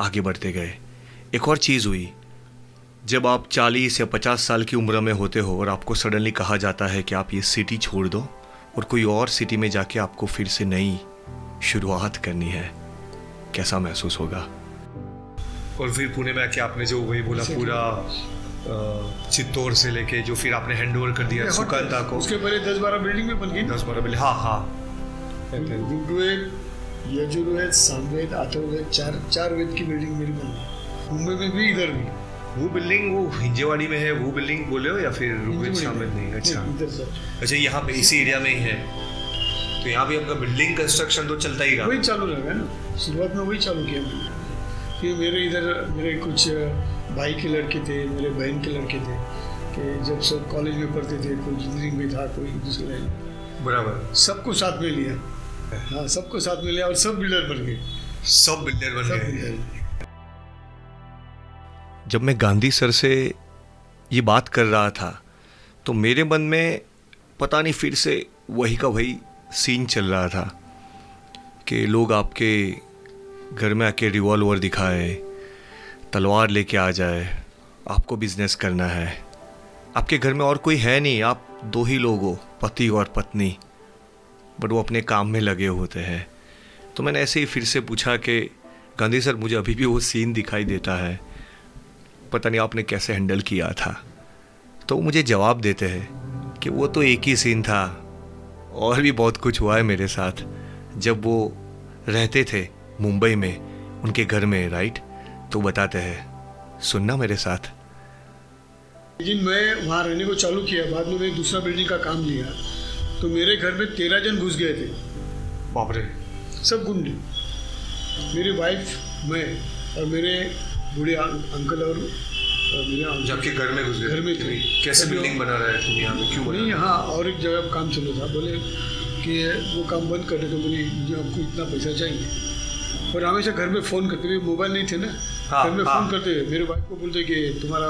आगे बढ़ते गए। एक और चीज़ हुई। जब आप 40 या 50 साल की उम्र में होते हो और आपको सडनली कहा जाता है कि आप ये सिटी छोड़ दो और कोई और सिटी में जाके आपको फिर से नई शुरुआत करनी है, कैसा महसूस होगा? और फिर पुणे में आके आपने जो वही बोला पूरा चित्तौड़ से लेके जो फिर आपने हैंड ओवर कर दिया सुकांता को। उसके पहले दस बारह बिल्डिंग में बन गई दस बारह मिले हाँ हाँ। ऋग्वेद यजुर्वेद सामवेद अथर्ववेद चार चार वेद की बिल्डिंग मेरी बन गई। मुंबई में भी इधर भी। वो बिल्डिंग वो हिंजेवाड़ी में है वो बिल्डिंग बोले हो या फिर ऋग्वेद में। नहीं अच्छा। अच्छा यहाँ पे इसी एरिया में ही है। तो यहाँ भी आपका बिल्डिंग कंस्ट्रक्शन तो चलता ही रहा। वही चालू रहेगा ना? शुरुआत में वही चालू किया फिर मेरे इधर मेरे कुछ भाई के लड़के थे मेरे बहन के लड़के थे कि जब सब कॉलेज में पढ़ते थे कोई इंजीनियरिंग में था कोई दूसरे लाइन बराबर। सबको साथ में लिया। हाँ सबको साथ में लिया और सब बिल्डर बन गए। सब बिल्डर बन गए। जब मैं गांधी सर से ये बात कर रहा था तो मेरे मन में पता नहीं फिर से वही का वही सीन चल रहा था कि लोग आपके घर में आके रिवॉल्वर दिखाए, तलवार लेके आ जाए, आपको बिज़नेस करना है। आपके घर में और कोई है नहीं, आप दो ही लोग हो, पति और पत्नी। बट वो अपने काम में लगे होते हैं। तो मैंने ऐसे ही फिर से पूछा कि, गांधी सर, मुझे अभी भी वो सीन दिखाई देता है। पता नहीं आपने कैसे हैंडल किया था? तो वो मुझे जवाब देते हैं कि वो तो एक ही सीन था। और भी बहुत कुछ हुआ है मेरे साथ। जब वो रहते थे मुंबई में उनके घर में राइट तो बताते हैं सुनना मेरे साथ। लेकिन मैं वहाँ रहने को चालू किया बाद में मैंने दूसरा बिल्डिंग का काम लिया। तो मेरे घर में तेरह जन घुस गए थे। बापरे सब गुंडे। मेरी वाइफ मैं और मेरे बूढ़े अंकल और आपके घर में घुस गए घर में थे। कैसे बिल्डिंग बना रहा है तुम यहाँ पे क्यों नहीं यहाँ और एक जगह काम चल रहा था। बोले कि वो काम बंद कर दे तो बोले मुझे आपको इतना पैसा चाहिए। और हमेशा घर में फ़ोन करते हुए मोबाइल नहीं थे ना? हाँ, घर में हाँ। फ़ोन करते हुए मेरे वाइफ को बोलते कि तुम्हारा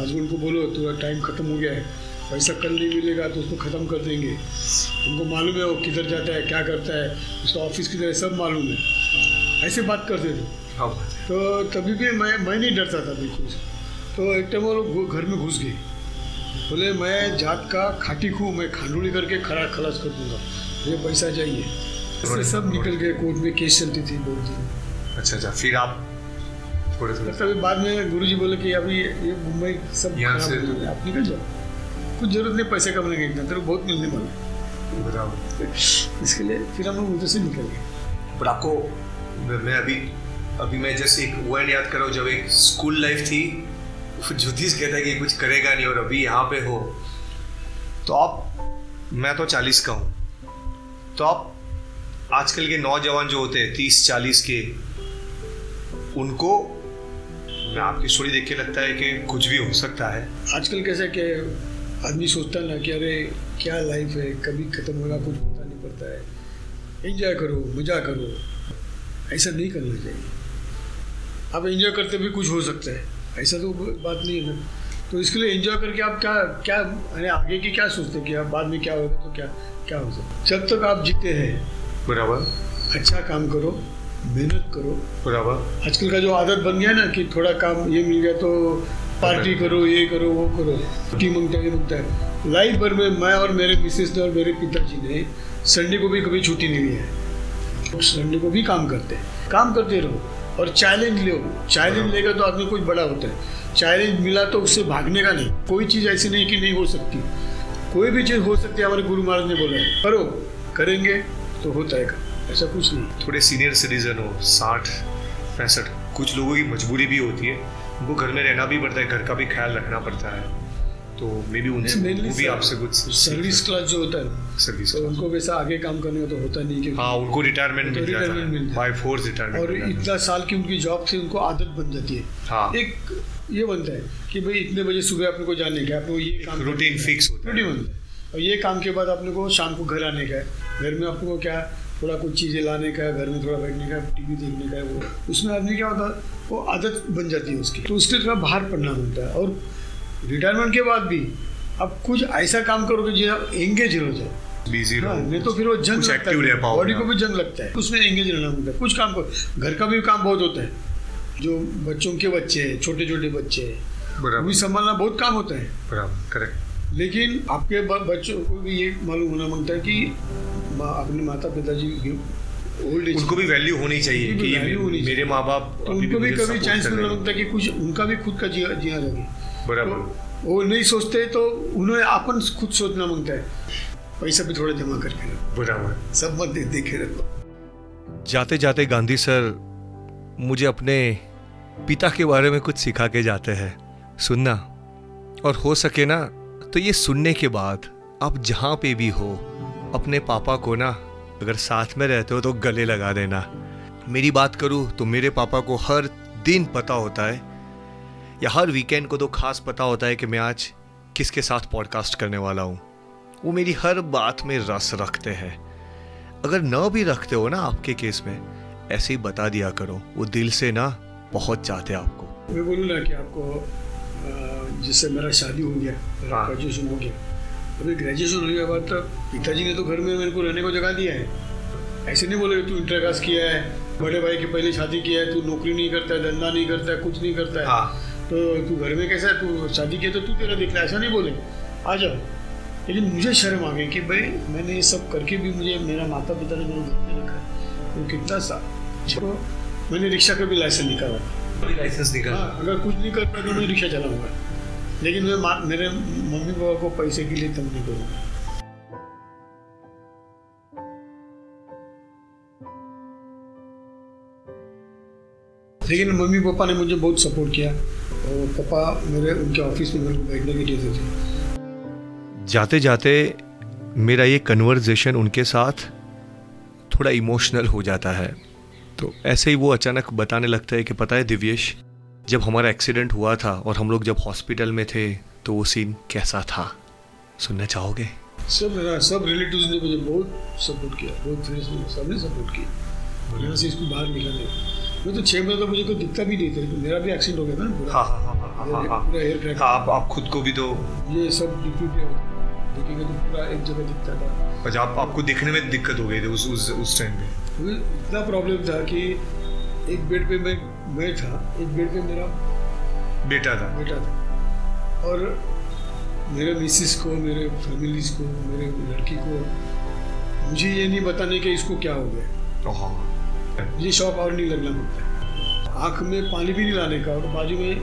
हस्बैंड को बोलो तुम्हारा टाइम ख़त्म हो गया है। पैसा कल नहीं मिलेगा तो उसको ख़त्म कर देंगे। उनको मालूम है वो किधर जाता है क्या करता है उसका ऑफ़िस किधर है सब मालूम है। ऐसे बात करते थे। हाँ, तो तभी भी मैं मैं नहीं डरता था बिल्कुल। तो एक टाइम वो लोग घर में घुस गए। बोले मैं जात का खाटी खूँ मैं खांडोली करके खरा खलास कर दूँगा। मुझे पैसा चाहिए। ऐसे सब निकल गए कोर्ट में केस चलती थी बहुत दिन। अच्छा अच्छा फिर आप थोड़े थोड़े तभी बाद में गुरुजी बोले कि अभी ये मुंबई सब यहाँ से- आप निकल जाओ। कुछ ज़रूरत नहीं पैसे कमाने की इतना तेरे बहुत मिलने वाला। बताओ इसके लिए फिर हम लोग उधर से निकल गए। पर आपको मैं अभी अभी मैं जैसे एक वर्ड याद कर रहा हूँ जब एक स्कूल लाइफ थी ज्योतिष कहता है कि कुछ करेगा नहीं और अभी यहाँ पे हो। तो आप मैं तो चालीस का हूँ। तो आप आजकल के नौजवान जो होते हैं, तीस, चालीस के, उनको, मैं आपकी स्टोरी देख के लगता है कि कुछ भी हो सकता है। आजकल कैसे कि आदमी सोचता ना कि अरे, क्या लाइफ है? कभी खत्म होगा, कुछ पता नहीं पड़ता है। एंजॉय करो मज़ा करो। ऐसा नहीं करना चाहिए। आप एंजॉय करते भी कुछ हो सकता है। ऐसा तो बात नहीं है ना। तो इसके लिए एंजॉय करके आप क्या क्या, अरे आगे की क्या सोचते हैं कि आप बाद में क्या होगा तो क्या क्या हो सकता जब तक आप जीते हैं बराबर अच्छा काम करो मेहनत करो। बराबर आजकल का जो आदत बन गया ना कि थोड़ा काम ये मिल गया तो पार्टी करो ये करो वो करो। छुट्टी माँगता है ये माँगता है। लाइफ भर में मैं और मेरे मिसेस ने और मेरे पिताजी ने संडे को भी कभी छुट्टी नहीं लिया है। संडे को भी काम करते हैं। काम करते रहो और चैलेंज लो। चैलेंज लेगा तो आदमी कुछ बड़ा होता है। चैलेंज मिला तो उससे भागने का नहीं। कोई चीज़ ऐसी नहीं कि नहीं हो सकती। कोई भी चीज़ हो सकती है हमारे गुरु महाराज ने बोला है। करो करेंगे। तो होता है ऐसा कुछ नहीं। थोड़े सीनियर सिटीजन हो साठ पैंसठ कुछ लोगों की मजबूरी भी होती है। उनको घर में रहना भी पड़ता है घर का भी ख्याल रखना पड़ता है। तो मे बी उनसे वो भी आपसे कुछ सर्विस क्लास जो होता है सर्विस तो उनको वैसा आगे काम करने का तो होता नहीं क्योंकि हाँ उनको रिटायरमेंट तो मिल जाता है। बाय फोर्स रिटायरमेंट और इतना साल की उनकी जॉब से उनको आदत बन जाती है। हाँ। एक ये बनता है कि भाई इतने बजे सुबह अपने को जाने का अपने को ये काम रूटीन फिक्स होता है। रूटीन बनता है। और ये काम के बाद अपने को शाम को घर आने का है। घर में अपने को क्या थोड़ा कुछ चीज़ें लाने का है घर में थोड़ा बैठने का टीवी देखने का है वो। उसमें आदमी क्या होता है वो आदत बन जाती है उसकी। तो उसके थोड़ा बाहर पढ़ना होता है। और रिटायरमेंट के बाद भी अब कुछ ऐसा काम करो करोगे जो आप एंगेज हो जाए बिज़ी हाँ, नहीं तो फिर वो जंग लगता है। बॉडी को भी जंग लगता है। उसमें एंगेज रहना होता है। कुछ काम को घर का भी काम बहुत होता है। जो बच्चों के बच्चे हैं छोटे छोटे बच्चे हैं वो भी संभालना बहुत काम होता है। बराबर करेक्ट लेकिन आपके बच्चों को भी ये मालूम होना माँगता है कि मा- अपने माता पिताजी ओल्ड उनको भी वैल्यू होनी चाहिए कि होनी मेरे माँ बाप तो उनको भी कभी चांस मिलना है। कि कुछ उनका भी खुद का जिया जिया लगे तो बराबर वो नहीं सोचते तो उन्हें अपन खुद सोचना माँगता है। पैसा भी थोड़ा जमा करके रखो। बराबर। सब मत देखे रखो। जाते जाते गांधी सर मुझे अपने पिता के बारे में कुछ सिखा के जाते हैं। सुनना। और हो सके ना तो ये सुनने के बाद आप जहाँ पे भी हो, अपने पापा को ना अगर साथ में रहते हो तो गले लगा देना। मेरी बात करूँ तो मेरे पापा को हर दिन पता होता है, या हर वीकेंड को तो खास पता होता है कि मैं आज किसके साथ पॉडकास्ट करने वाला हूँ। वो मेरी हर बात में रस रखते हैं। अगर न भी रखते हो ना आपके केस में, ऐसे ही बता दिया करो। वो दिल से ना बहुत चाहते हैं आपको। मैं बोलूँ ना कि आपको जिससे मेरा शादी हो गया मेरा हाँ। ग्रेजुएशन हो गया। अभी ग्रेजुएशन होने के बाद तक पिताजी ने तो घर में मेरे को रहने को जगह दिया है। ऐसे नहीं बोले तू इंटर पास किया है बड़े भाई की पहले शादी किया है तू नौकरी नहीं करता है धंधा नहीं करता है कुछ नहीं करता है। हाँ। तो तू घर में कैसा है? तू शादी किया तो तू तेरा दिख रहा ऐसा नहीं बोले। आ जाओ। लेकिन मुझे शर्म आ गई कि भाई मैंने ये सब करके भी मुझे मेरा माता पिता ने मेरे घर में रखा है। तो कितना सा तो मैंने रिक्शा का भी लाइसेंस निकाला। लाइसेंस निकल हाँ अगर कुछ नहीं कर पाया तो मैं रिक्शा चलाऊँगा। लेकिन मैं मेरे मम्मी पापा को पैसे के लिए तंग नहीं करूँगा। लेकिन मम्मी पापा ने मुझे बहुत सपोर्ट किया और पापा मेरे उनके ऑफ़िस में मेरे को बैठने के लिए थे। जाते जाते मेरा ये कन्वर्जेशन उनके साथ थोड़ा इमोशनल हो जाता है। तो ऐसे ही वो अचानक बताने लगता है कि पता है दिव्येश जब हमारा एक्सीडेंट हुआ था और हम लोग जब हॉस्पिटल में थे तो वो सीन कैसा था? सुनना चाहोगे? सब मेरा सब रिलेटिव्स ने मुझे बहुत सपोर्ट किया बहुत फ्रेंड्स ने सबने सपोर्ट किया। यहाँ से इसको बाहर निकालने मैं तो छः महीने तो मुझे कोई दिखता भी नहीं था मेरा भी एक्सीडेंट हो गया था ना पूरा। मेरा पूरा हेयर क्रैक आप आप खुद को भी तो ये सब डिप्यूटी देखेंगे तो पूरा एक जगह दिखता था। आप आपको दिखने में दिक्कत हो गई थी उस उस उस टाइम पे? इतना प्रॉब्लम था कि एक बेड पे मैं मैं था एक बेड पे मेरा बेटा था। बेटा था। और मेरे मिसिस को मेरे फैमिलीज़ को मेरे लड़की को मुझे ये नहीं बताने कि इसको क्या हो गया। मुझे शौक और नहीं लगना पड़ता। आँख में पानी भी नहीं लाने का और बाजू में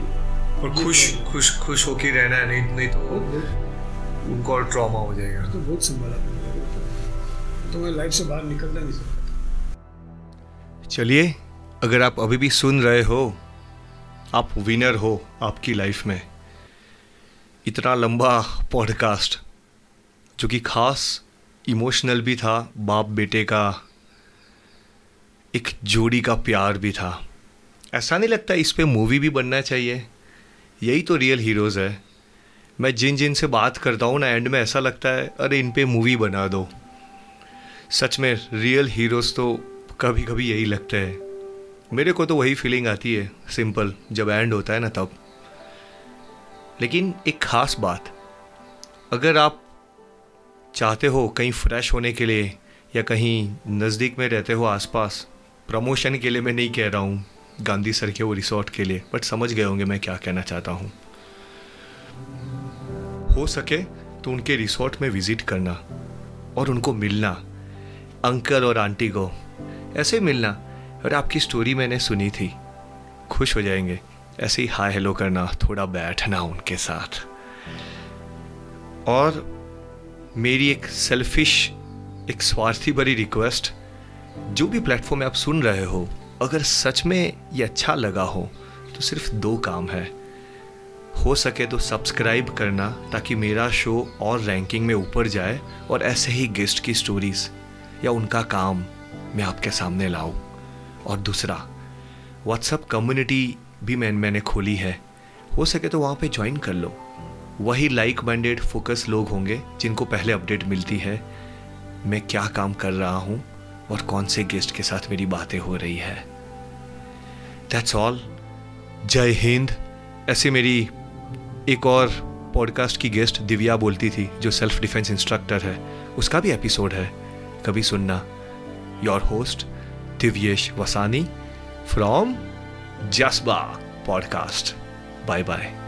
और खुश खुश खुश होके रहना है नहीं नहीं तो उनको और ट्रॉमा हो जाएगा। तो बहुत संभाला। तो मैं लाइफ से बाहर निकलना नहीं सकता चलिए, अगर आप अभी भी सुन रहे हो, आप विनर हो आपकी लाइफ में। इतना लंबा पॉडकास्ट जो कि खास इमोशनल भी था, बाप बेटे का, एक जोड़ी का प्यार भी था। ऐसा नहीं लगता इस पर मूवी भी बनना चाहिए। यही तो रियल हीरोज़ है। मैं जिन जिन से बात करता हूँ ना एंड में ऐसा लगता है, अरे इन पे मूवी बना दो। सच में रियल हीरोज़ तो कभी कभी यही लगता है। मेरे को तो वही फीलिंग आती है सिंपल जब एंड होता है ना तब। लेकिन एक खास बात, अगर आप चाहते हो कहीं फ्रेश होने के लिए या कहीं नज़दीक में रहते हो आसपास प्रमोशन के लिए मैं नहीं कह रहा हूँ, गांधी सर के वो रिसोर्ट के लिए बट समझ गए होंगे मैं क्या कहना चाहता हूँ। हो सके तो उनके रिसोर्ट में विज़िट करना और उनको मिलना अंकल और आंटी को। ऐसे मिलना और आपकी स्टोरी मैंने सुनी थी। खुश हो जाएँगे। ऐसे ही हाय हेलो करना, थोड़ा बैठना उनके साथ। और मेरी एक सेल्फिश एक स्वार्थी भरी रिक्वेस्ट जो भी प्लेटफॉर्म आप सुन रहे हो, अगर सच में ये अच्छा लगा हो तो सिर्फ़ दो काम है। हो सके तो सब्सक्राइब करना, ताकि मेरा शो और रैंकिंग में ऊपर जाए और ऐसे ही गेस्ट की स्टोरीज या उनका काम मैं आपके सामने लाऊं। और दूसरा व्हाट्सअप कम्युनिटी भी मैं, मैंने खोली है। हो सके तो वहाँ पे ज्वाइन कर लो। वही लाइक माइंडेड फोकस लोग होंगे जिनको पहले अपडेट मिलती है। मैं क्या काम कर रहा हूँ और कौन से गेस्ट के साथ मेरी बातें हो रही है। दैट्स ऑल जय हिंद। ऐसे मेरी एक और पॉडकास्ट की गेस्ट दिव्या बोलती थी, जो सेल्फ डिफेंस इंस्ट्रक्टर है। उसका भी एपिसोड है। कभी सुनना। your host, Divyesh Vasani from Jasba Podcast. Bye bye.